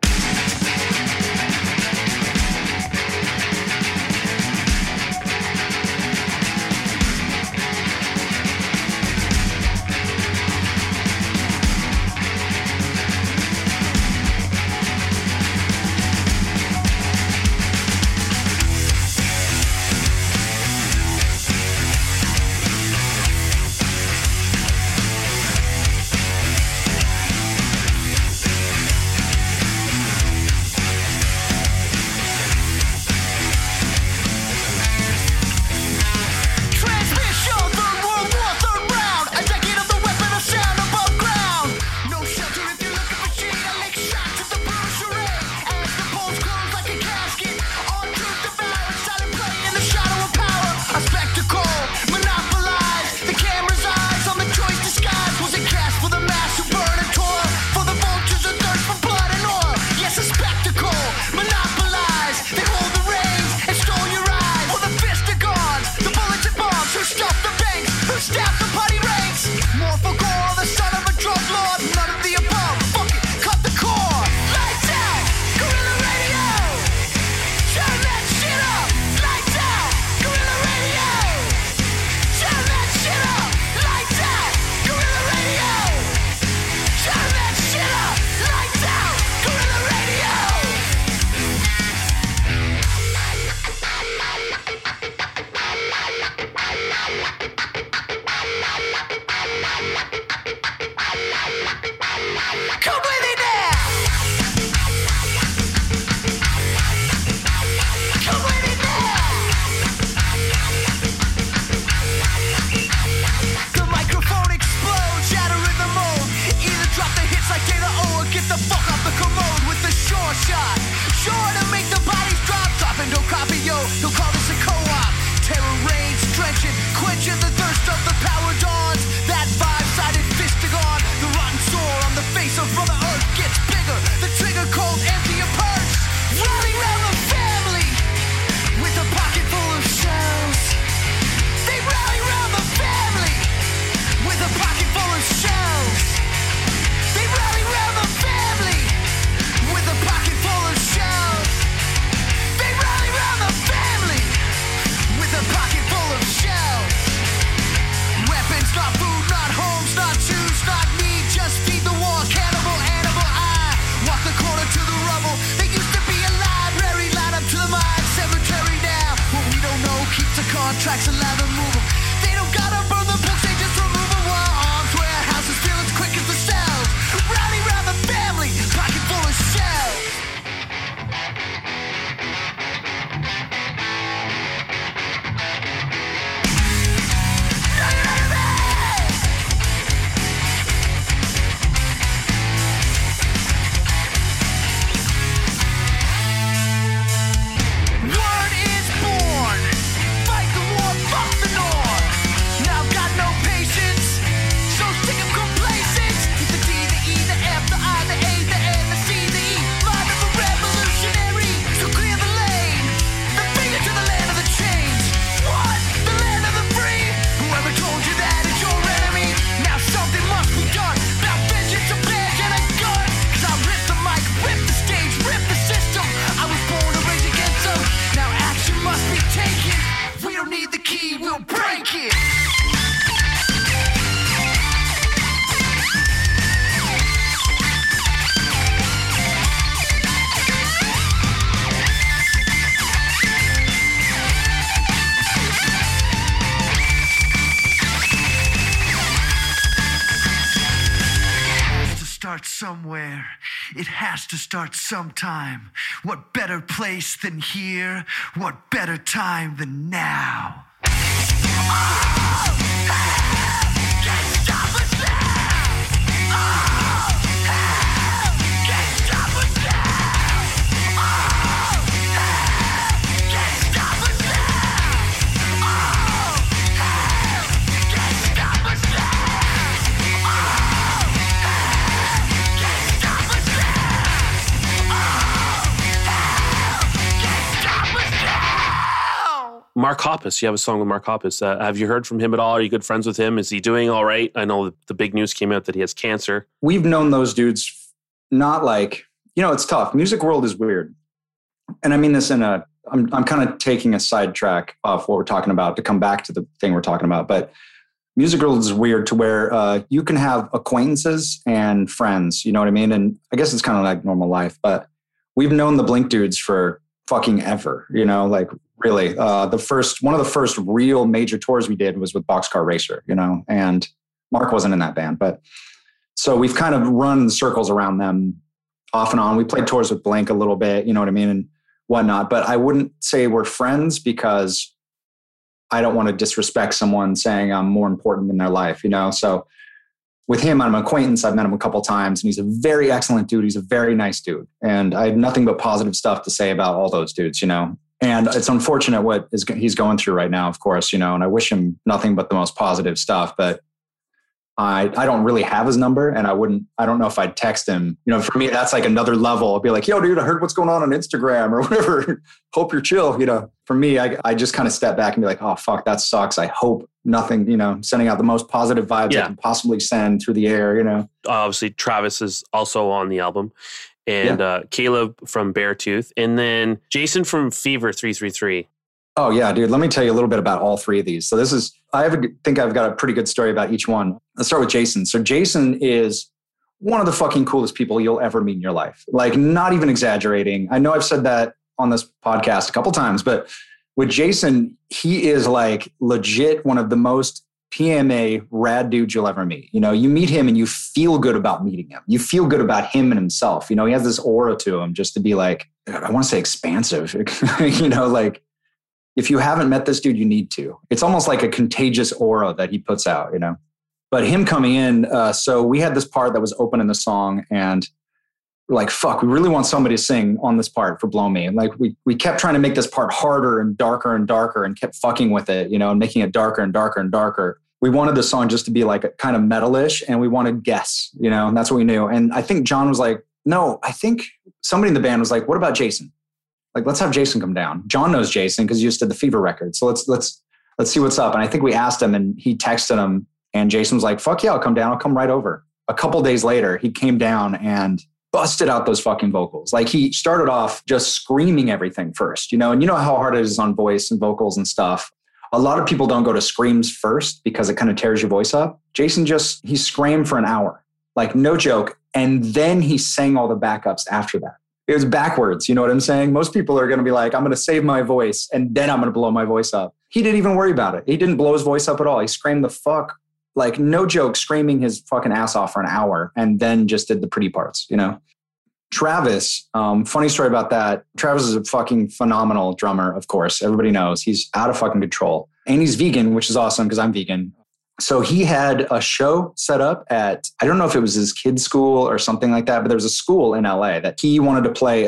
It has to start sometime. What better place than here? What better time than now? Mark Hoppus, you have a song with Mark Hoppus. Uh, have you heard from him at all? Are you good friends with him? Is he doing all right? I know the big news came out that he has cancer. we've known those dudes not like you know it's tough music world is weird and i mean this in a i'm, I'm kind of taking a sidetrack off what we're talking about to come back to the thing we're talking about but music world is weird to where uh, you can have acquaintances and friends you know what i mean and i guess it's kind of like normal life but we've known the blink dudes for fucking ever you know like really uh, the first one of the first real major tours we did was with boxcar racer you know and mark wasn't in that band but so we've kind of run circles around them off and on. We played tours with Blink a little bit, you know what I mean, and whatnot. But I wouldn't say we're friends because I don't want to disrespect someone saying I'm more important in their life, you know. So with him, I'm an acquaintance. I've met him a couple times, and he's a very excellent dude. He's a very nice dude, and I have nothing but positive stuff to say about all those dudes, you know. And it's unfortunate what is he's going through right now, of course, you know. And I wish him nothing but the most positive stuff, but I, I don't really have his number and I wouldn't, I don't know if I'd text him. You know, for me, that's like another level. I'd be like, yo, dude, I heard what's going on on Instagram or whatever. hope you're chill. You know, for me, I, I just kind of step back and be like, oh, fuck, that sucks. I hope nothing, you know, sending out the most positive vibes Yeah. I can possibly send through the air, you know. Obviously, Travis is also on the album, and uh, Caleb from Beartooth, and then Jason from Fever three three three. Oh yeah, dude. Let me tell you a little bit about all three of these. So this is I have a, think I've got a pretty good story about each one. Let's start with Jason. So Jason is one of the fucking coolest people you'll ever meet in your life. Like not even exaggerating. I know I've said that on this podcast a couple times, but with Jason, he is like legit one of the most PMA rad dude you'll ever meet. You know, you meet him and you feel good about meeting him. You feel good about him and himself. You know, he has this aura to him just to be like, I want to say expansive, you know, like if you haven't met this dude, you need to. It's almost like a contagious aura that he puts out, you know. But him coming in, uh, so we had this part that was open in the song, and like, "Fuck, we really want somebody to sing on this part for "Blow Me." And like we we kept trying to make this part harder and darker and darker, and kept fucking with it, you know, and making it darker and darker and darker. We wanted the song just to be like a kind of metalish, and we wanted guess, you know, and that's what we knew. And I think John was like, no, I think somebody in the band was like, "What about Jason? Like, let's have Jason come down." John knows Jason because he just did the Fever record, so let's let's let's see what's up. And I think we asked him, and he texted him, and Jason was like, "Fuck yeah, I'll come down. I'll come right over." A couple days later, he came down and busted out those fucking vocals. Like he started off just screaming everything first, you know, and you know how hard it is on voice and vocals and stuff. A lot of people don't go to screams first because it kind of tears your voice up. Jason just, he screamed for an hour, like no joke. And then he sang all the backups after that. It was backwards. You know what I'm saying? Most people are going to be like, I'm going to save my voice and then I'm going to blow my voice up. He didn't even worry about it. He didn't blow his voice up at all. He screamed the fuck, like no joke, screaming his fucking ass off for an hour and then just did the pretty parts, you know? Travis, um, funny story about that. Travis is a fucking phenomenal drummer, of course. Everybody knows he's out of fucking control. And he's vegan, which is awesome because I'm vegan. So he had a show set up at, I don't know if it was his kid's school or something like that, but there was a school in LA that he wanted to play,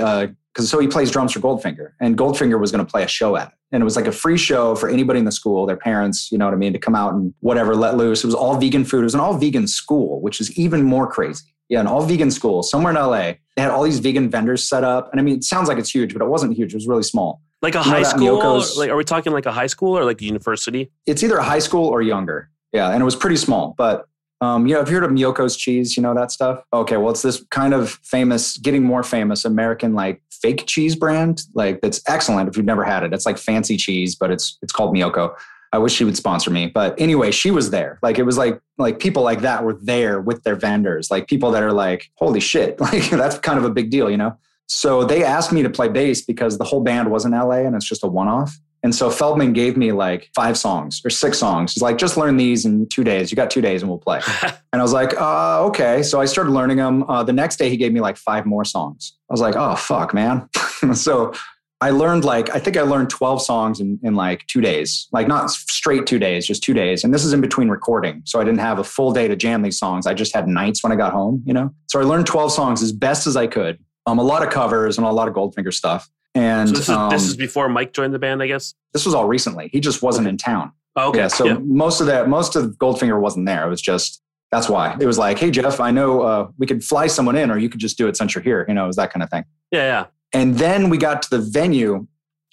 because so he plays drums for Goldfinger, and Goldfinger was going to play a show at it. And it was like a free show for anybody in the school, their parents, you know what I mean, to come out and whatever, let loose. It was all vegan food. It was an all vegan school, which is even more crazy. Yeah, an all vegan school somewhere in LA. They had all these vegan vendors set up. And I mean, it sounds like it's huge, but it wasn't huge. It was really small. Like a You high school? Like, are we talking like a high school or like a university? It's either a high school or younger. Yeah, and it was pretty small. But um, you know, have you heard of Miyoko's cheese? You know that stuff? Okay, well, it's this kind of famous, getting more famous American like fake cheese brand. Like that's excellent if you've never had it. It's like fancy cheese, but it's it's called Miyoko. I wish she would sponsor me. But anyway, she was there. Like it was like like people like that were there with their vendors. Like people that are like, holy shit, like that's kind of a big deal, you know? So they asked me to play bass because the whole band was in LA and it's just a one-off. And so Feldmann gave me like five songs or six songs. He's like, just learn these in two days. You got two days and we'll play. and I was like, uh, okay. So I started learning them. Uh, the next day, he gave me like five more songs. I was like, oh, fuck, man. so I learned like, I think I learned 12 songs in, in like two days, like not straight two days, just two days. And this is in between recording. So I didn't have a full day to jam these songs. I just had nights when I got home, you know? So I learned 12 songs as best as I could. Um, a lot of covers and a lot of Goldfinger stuff. And So this is um, this is before Mike joined the band, I guess. this was all recently. He just wasn't in town. Oh, okay. Yeah. So yeah. most of that, most of Goldfinger wasn't there. It was just that's why it was like, hey Jeph, I know uh, we could fly someone in, or you could just do it since you're here. You know, it was that kind of thing. yeah, yeah. And then we got to the venue,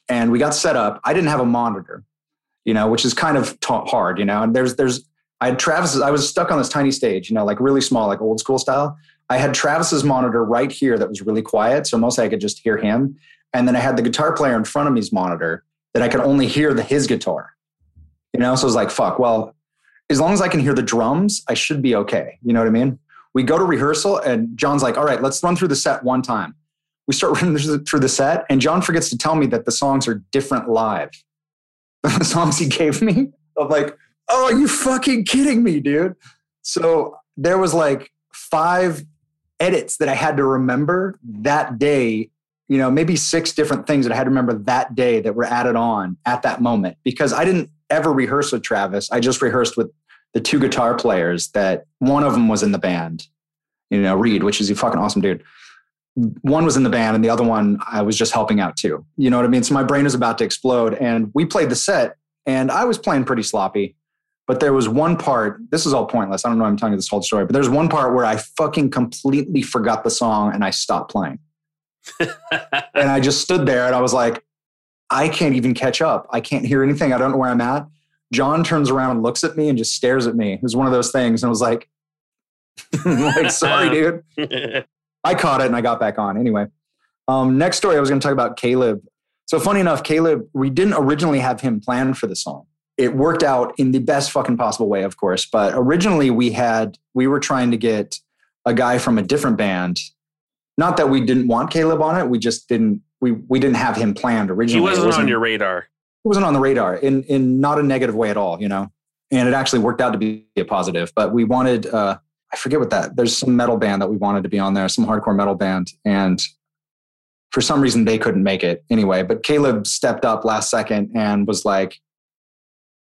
and we got set up. I didn't have a monitor, you know, which is kind of t- hard, you know. And there's there's I had Travis's. I was stuck on this tiny stage, you know, like really small, like old school style. I had Travis's monitor right here that was really quiet, so mostly I could just hear him. And then I had the guitar player in front of me's monitor that I could only hear the his guitar. You know, so I was like, fuck, well, as long as I can hear the drums, I should be okay. You know what I mean? We go to rehearsal and John's like, all right, let's run through the set one time. We start running through the set, and John forgets to tell me that the songs are different live. The songs he gave me. I'm like, oh, you fucking kidding me, dude? So there was like five edits that I had to remember that day you know, maybe six different things that I had to remember that day that were added on at that moment because I didn't ever rehearse with Travis. I just rehearsed with the two guitar players that one of them was in the band, you know, Reed, which is a fucking awesome dude. One was in the band and the other one I was just helping out too. You know what I mean? So my brain is about to explode and we played the set and I was playing pretty sloppy. But there was one part, this is all pointless. I don't know why I'm telling you this whole story, but there's one part where I fucking completely forgot the song and I stopped playing and I just stood there and I was like, I can't even catch up. I can't hear anything. I don't know where I'm at. John turns around and looks at me and just stares at me. It was one of those things. And I was like, like, sorry, dude. I caught it and I got back on. Anyway, um, next story, I was going to talk about Caleb. So funny enough, Caleb, we didn't originally have him planned for the song. It worked out in the best fucking possible way, of course. But originally, we had we were trying to get a guy from a different band. Not that we didn't want Caleb on it, we just didn't we we didn't have him planned he originally. It wasn't on your radar. it wasn't on the radar in in not a negative way at all, you know. And it actually worked out to be a positive. But we wanted uh I forget what that there's some metal band that we wanted to be on there, some hardcore metal band. And for some reason they couldn't make it anyway. But Caleb stepped up last second and was like,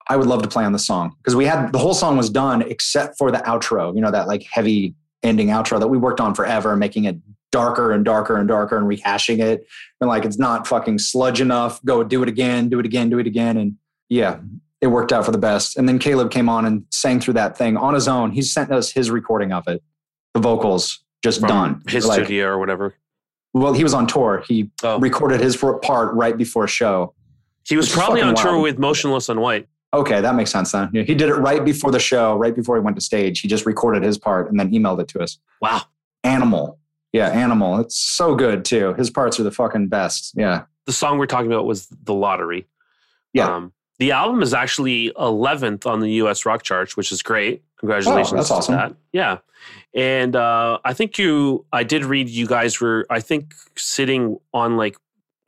I would love to play on the song. Because we had the whole song was done except for the outro, you know, that like heavy ending outro that we worked on forever, making it darker and darker and darker and rehashing it. And like it's not fucking sludge enough. Go do it again, do it again, do it again. And yeah, it worked out for the best. And then Caleb came on and sang through that thing on his own. He sent us his recording of it, the vocals. just From done. his Like, studio or whatever. Well, he was on tour. He Oh. recorded his part right before show. He was probably on tour wild. with Motionless in White. Okay, that makes sense then. He did it right before the show, right before he went to stage. He just recorded his part and then emailed it to us. Wow. Animal. Yeah, Animal. It's so good too. His parts are the fucking best. Yeah. The song we're talking about was The Lottery. Yeah. Um, the album is actually 11th on the US rock chart, which is great. Congratulations. Oh, that's awesome. That. Yeah. And uh, I think you, I did read you guys were, I think, sitting on like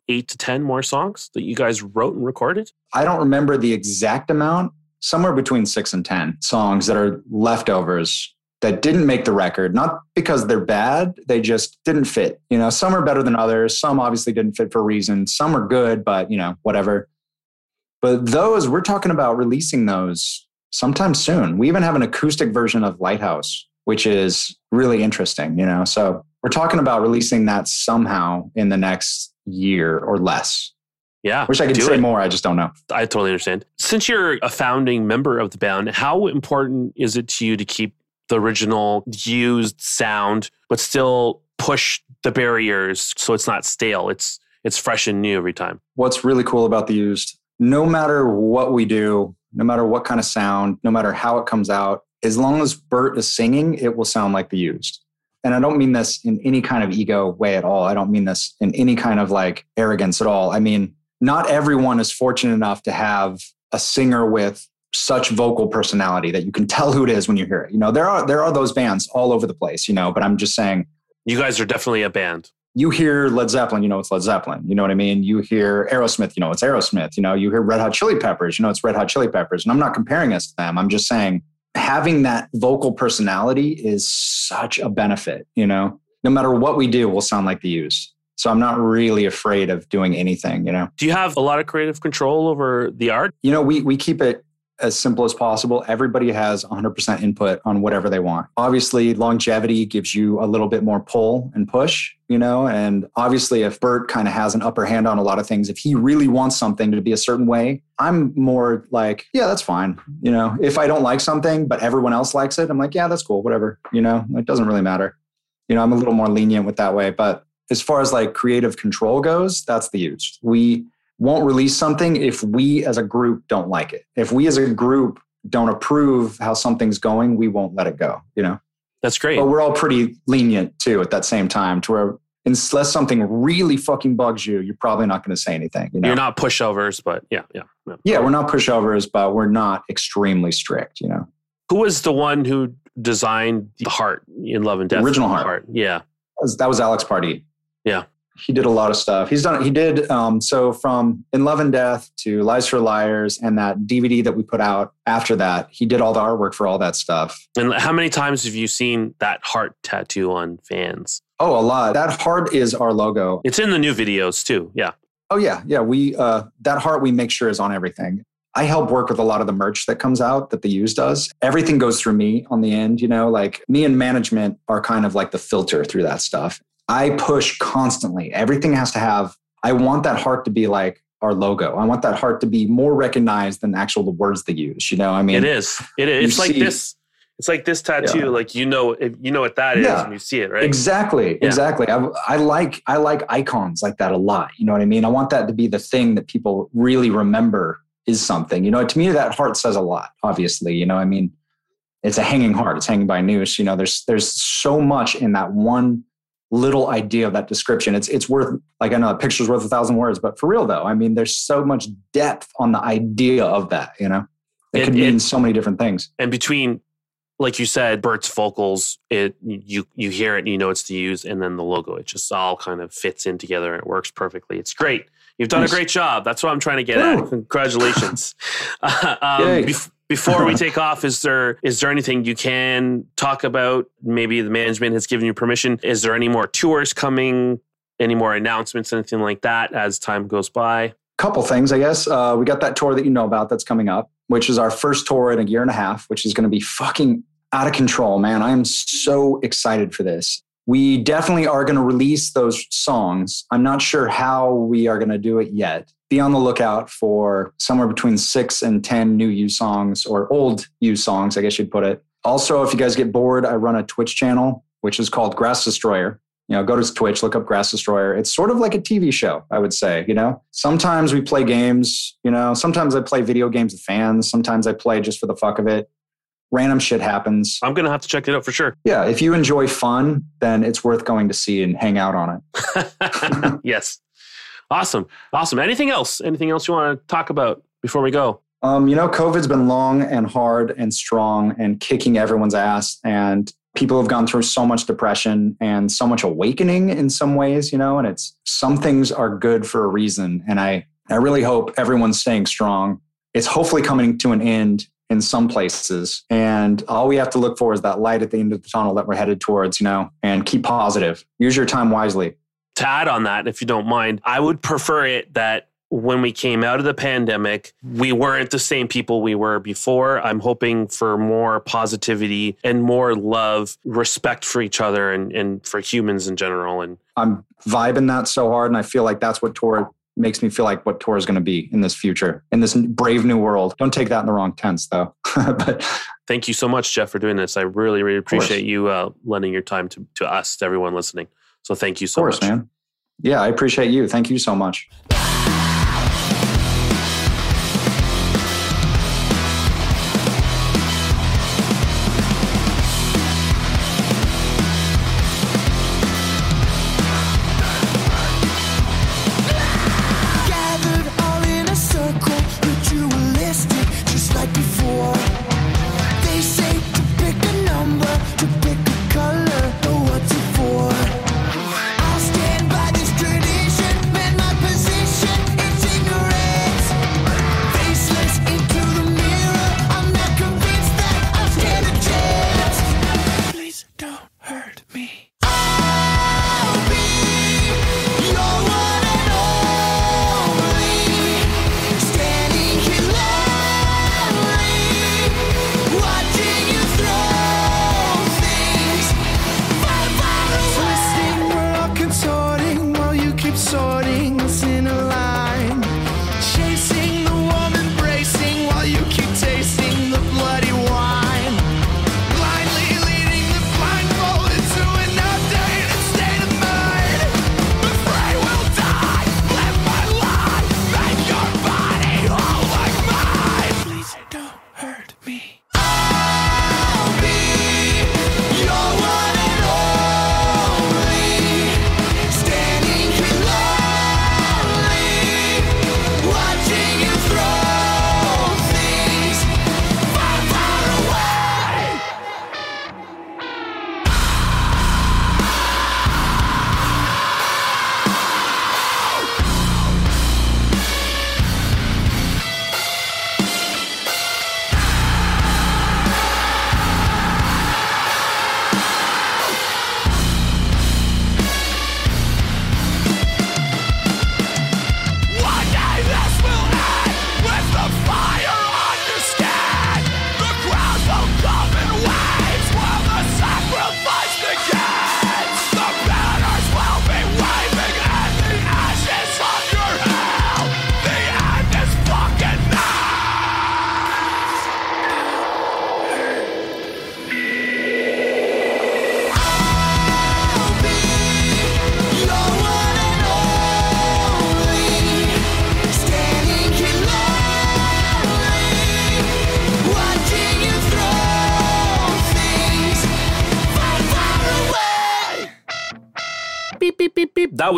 eight to 10 more songs that you guys wrote and recorded. I don't remember the exact amount, somewhere between six and 10 songs that are leftovers that didn't make the record, not because they're bad, they just didn't fit. You know, some are better than others. Some obviously didn't fit for a reason. Some are good, but, you know, whatever. But those, we're talking about releasing those sometime soon. We even have an acoustic version of Lighthouse, which is really interesting, you know. So we're talking about releasing that somehow in the next year or less. Yeah. Wish I could say it. more. I just don't know. I totally understand. Since you're a founding member of the band, how important is it to you to keep the original used sound, but still push the barriers so it's not stale? It's it's fresh and new every time. what's really cool about the used no matter what we do no matter what kind of sound no matter how it comes out as long as bert is singing it will sound like the used and i don't mean this in any kind of ego way at all i don't mean this in any kind of like arrogance at all i mean not everyone is fortunate enough to have a singer with such vocal personality that you can tell who it is when you hear it you know there are there are those bands all over the place you know but i'm just saying You guys are definitely a band. you hear Led Zeppelin, you know it's Led Zeppelin. You know what I mean? You hear Aerosmith, you know it's Aerosmith. You know, you hear Red Hot Chili Peppers, you know it's Red Hot Chili Peppers. And I'm not comparing us to them. I'm just saying having that vocal personality is such a benefit, you know. No matter what we do, we'll sound like the Used. So I'm not really afraid of doing anything, you know. Do you have a lot of creative control over the art? You know, we we keep it as simple as possible. Everybody has 100% input on whatever they want. Obviously, longevity gives you a little bit more pull and push, you know, and obviously if Bert kind of has an upper hand on a lot of things, if he really wants something to be a certain way, I'm more like, yeah, that's fine. You know, if I don't like something but everyone else likes it, I'm like, yeah, that's cool, whatever. You know, it doesn't really matter. You know, I'm a little more lenient with that way, but as far as like creative control goes, that's the Used. We won't release something if we as a group don't like it. If we as a group don't approve how something's going, we won't let it go, you know? That's great. But we're all pretty lenient too at that same time to where unless something really fucking bugs you, you're probably not going to say anything, you know? You're not pushovers, but yeah, yeah, yeah. yeah, we're not pushovers, but we're not extremely strict, you know? Who was the one who designed the heart in Love and The Death? original Heart. Yeah. That was, that was Alex Pardee. Yeah. He did a lot of stuff. He's done, he did, um, so from In Love and Death to Lies for Liars and that DVD that we put out after that, he did all the artwork for all that stuff. And how many times have you seen that heart tattoo on fans? Oh, a lot. That heart is our logo. It's in the new videos too. Yeah. Oh yeah, yeah. We uh, that heart we make sure is on everything. I help work with a lot of the merch that comes out that the Used does. Everything goes through me on the end. You know, like me and management are kind of like the filter through that stuff. I push constantly. Everything has to have. I want that heart to be like our logo. I want that heart to be more recognized than actual the words they use. You know, I mean, it is. It is. It's like see- this. It's like this tattoo. Yeah. Like you know, if you know what that is Yeah. when you see it, right? Exactly, Yeah. exactly. I, I like I like icons like that a lot. You know what I mean? I want that to be the thing that people really remember is something. You know, to me that heart says a lot. Obviously, you know, I mean, it's a hanging heart. It's hanging by a noose. You know, there's there's so much in that one little idea of that description. It's it's worth like I know a picture's worth a thousand words, but for real though, I mean, there's so much depth on the idea of that. You know, it, It- could mean it- so many different things. and between, like you said, Bert's vocals, it you you hear it and you know it's to use, and then the logo, it just all kind of fits in together and it works perfectly. It's great. You've done a great job. That's what I'm trying to get at. Ooh. Congratulations. um, Yay. bef- before we take off, is there is there anything you can talk about? Maybe the management has given you permission. Is there any more tours coming? Any more announcements? Anything like that as time goes by? couple things, I guess. Uh, we got that tour that you know about that's coming up, which is our first tour in a year and a half, which is going to be fucking out of control, man. I am so excited for this. We definitely are going to release those songs. I'm not sure how we are going to do it yet. Be on the lookout for somewhere between six and 10 new U songs or old U songs, I guess you'd put it. Also, if you guys get bored, I run a Twitch channel which is called Grass Destroyer. You know, go to Twitch, look up Grass Destroyer. It's sort of like a TV show, I would say. You know, sometimes we play games. You know, sometimes I play video games with fans. Sometimes I play just for the fuck of it. Random shit happens. I'm gonna have to check it out for sure. Yeah, if you enjoy fun, then it's worth going to see and hang out on it. yes. Awesome. Awesome. Anything else? Anything else you want to talk about before we go? Um, you know, COVID's been long and hard and strong and kicking everyone's ass. And people have gone through so much depression and so much awakening in some ways, you know, and it's some things are good for a reason. And I, I really hope everyone's staying strong. It's hopefully coming to an end in some places. And all we have to look for is that light at the end of the tunnel that we're headed towards, you know, and keep positive. Use your time wisely. To add on that, if you don't mind, I would prefer it that when we came out of the pandemic, we weren't the same people we were before. I'm hoping for more positivity and more love, respect for each other and, and for humans in general. And I'm vibing that so hard. And I feel like that's what Tor makes me feel like what Tor is going to be in this future, in this brave new world. Don't take that in the wrong tense, though. but thank you so much, Jeph, for doing this. I really, really appreciate you uh, lending your time to, to us, to everyone listening. So thank you so of course, much. man. Yeah, I appreciate you. Thank you so much.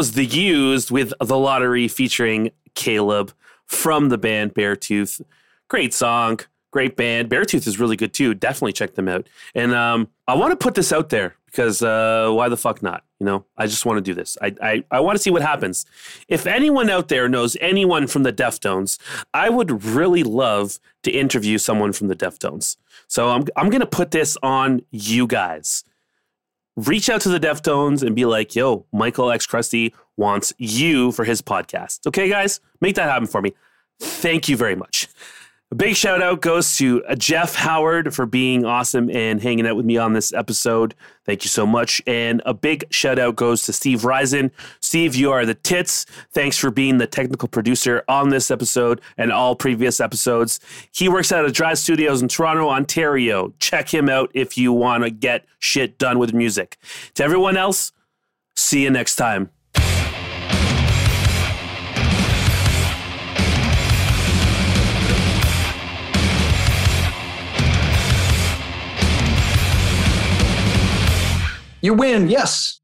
Was The Used with The Lottery featuring Caleb from the band Beartooth. Great song, great band. Beartooth is really good too. Definitely check them out. And um, I want to put this out there because uh, why the fuck not? You know, I just want to do this. I, I, I want to see what happens. If anyone out there knows anyone from the Deftones, I would really love to interview someone from the Deftones. So I'm, I'm going to put this on you guys reach out to the Deftones and be like, yo, Michael X Crusty wants you for his podcast. Okay, guys? Make that happen for me. Thank you very much. A big shout out goes to uh, Jeph Howard for being awesome and hanging out with me on this episode. Thank you so much. And a big shout out goes to Steve Rizun. Steve, you are the tits. Thanks for being the technical producer on this episode and all previous episodes. He works out of Drive Studios in Toronto, Ontario. Check him out if you want to get shit done with music. To everyone else, see you next time. You win. Yes.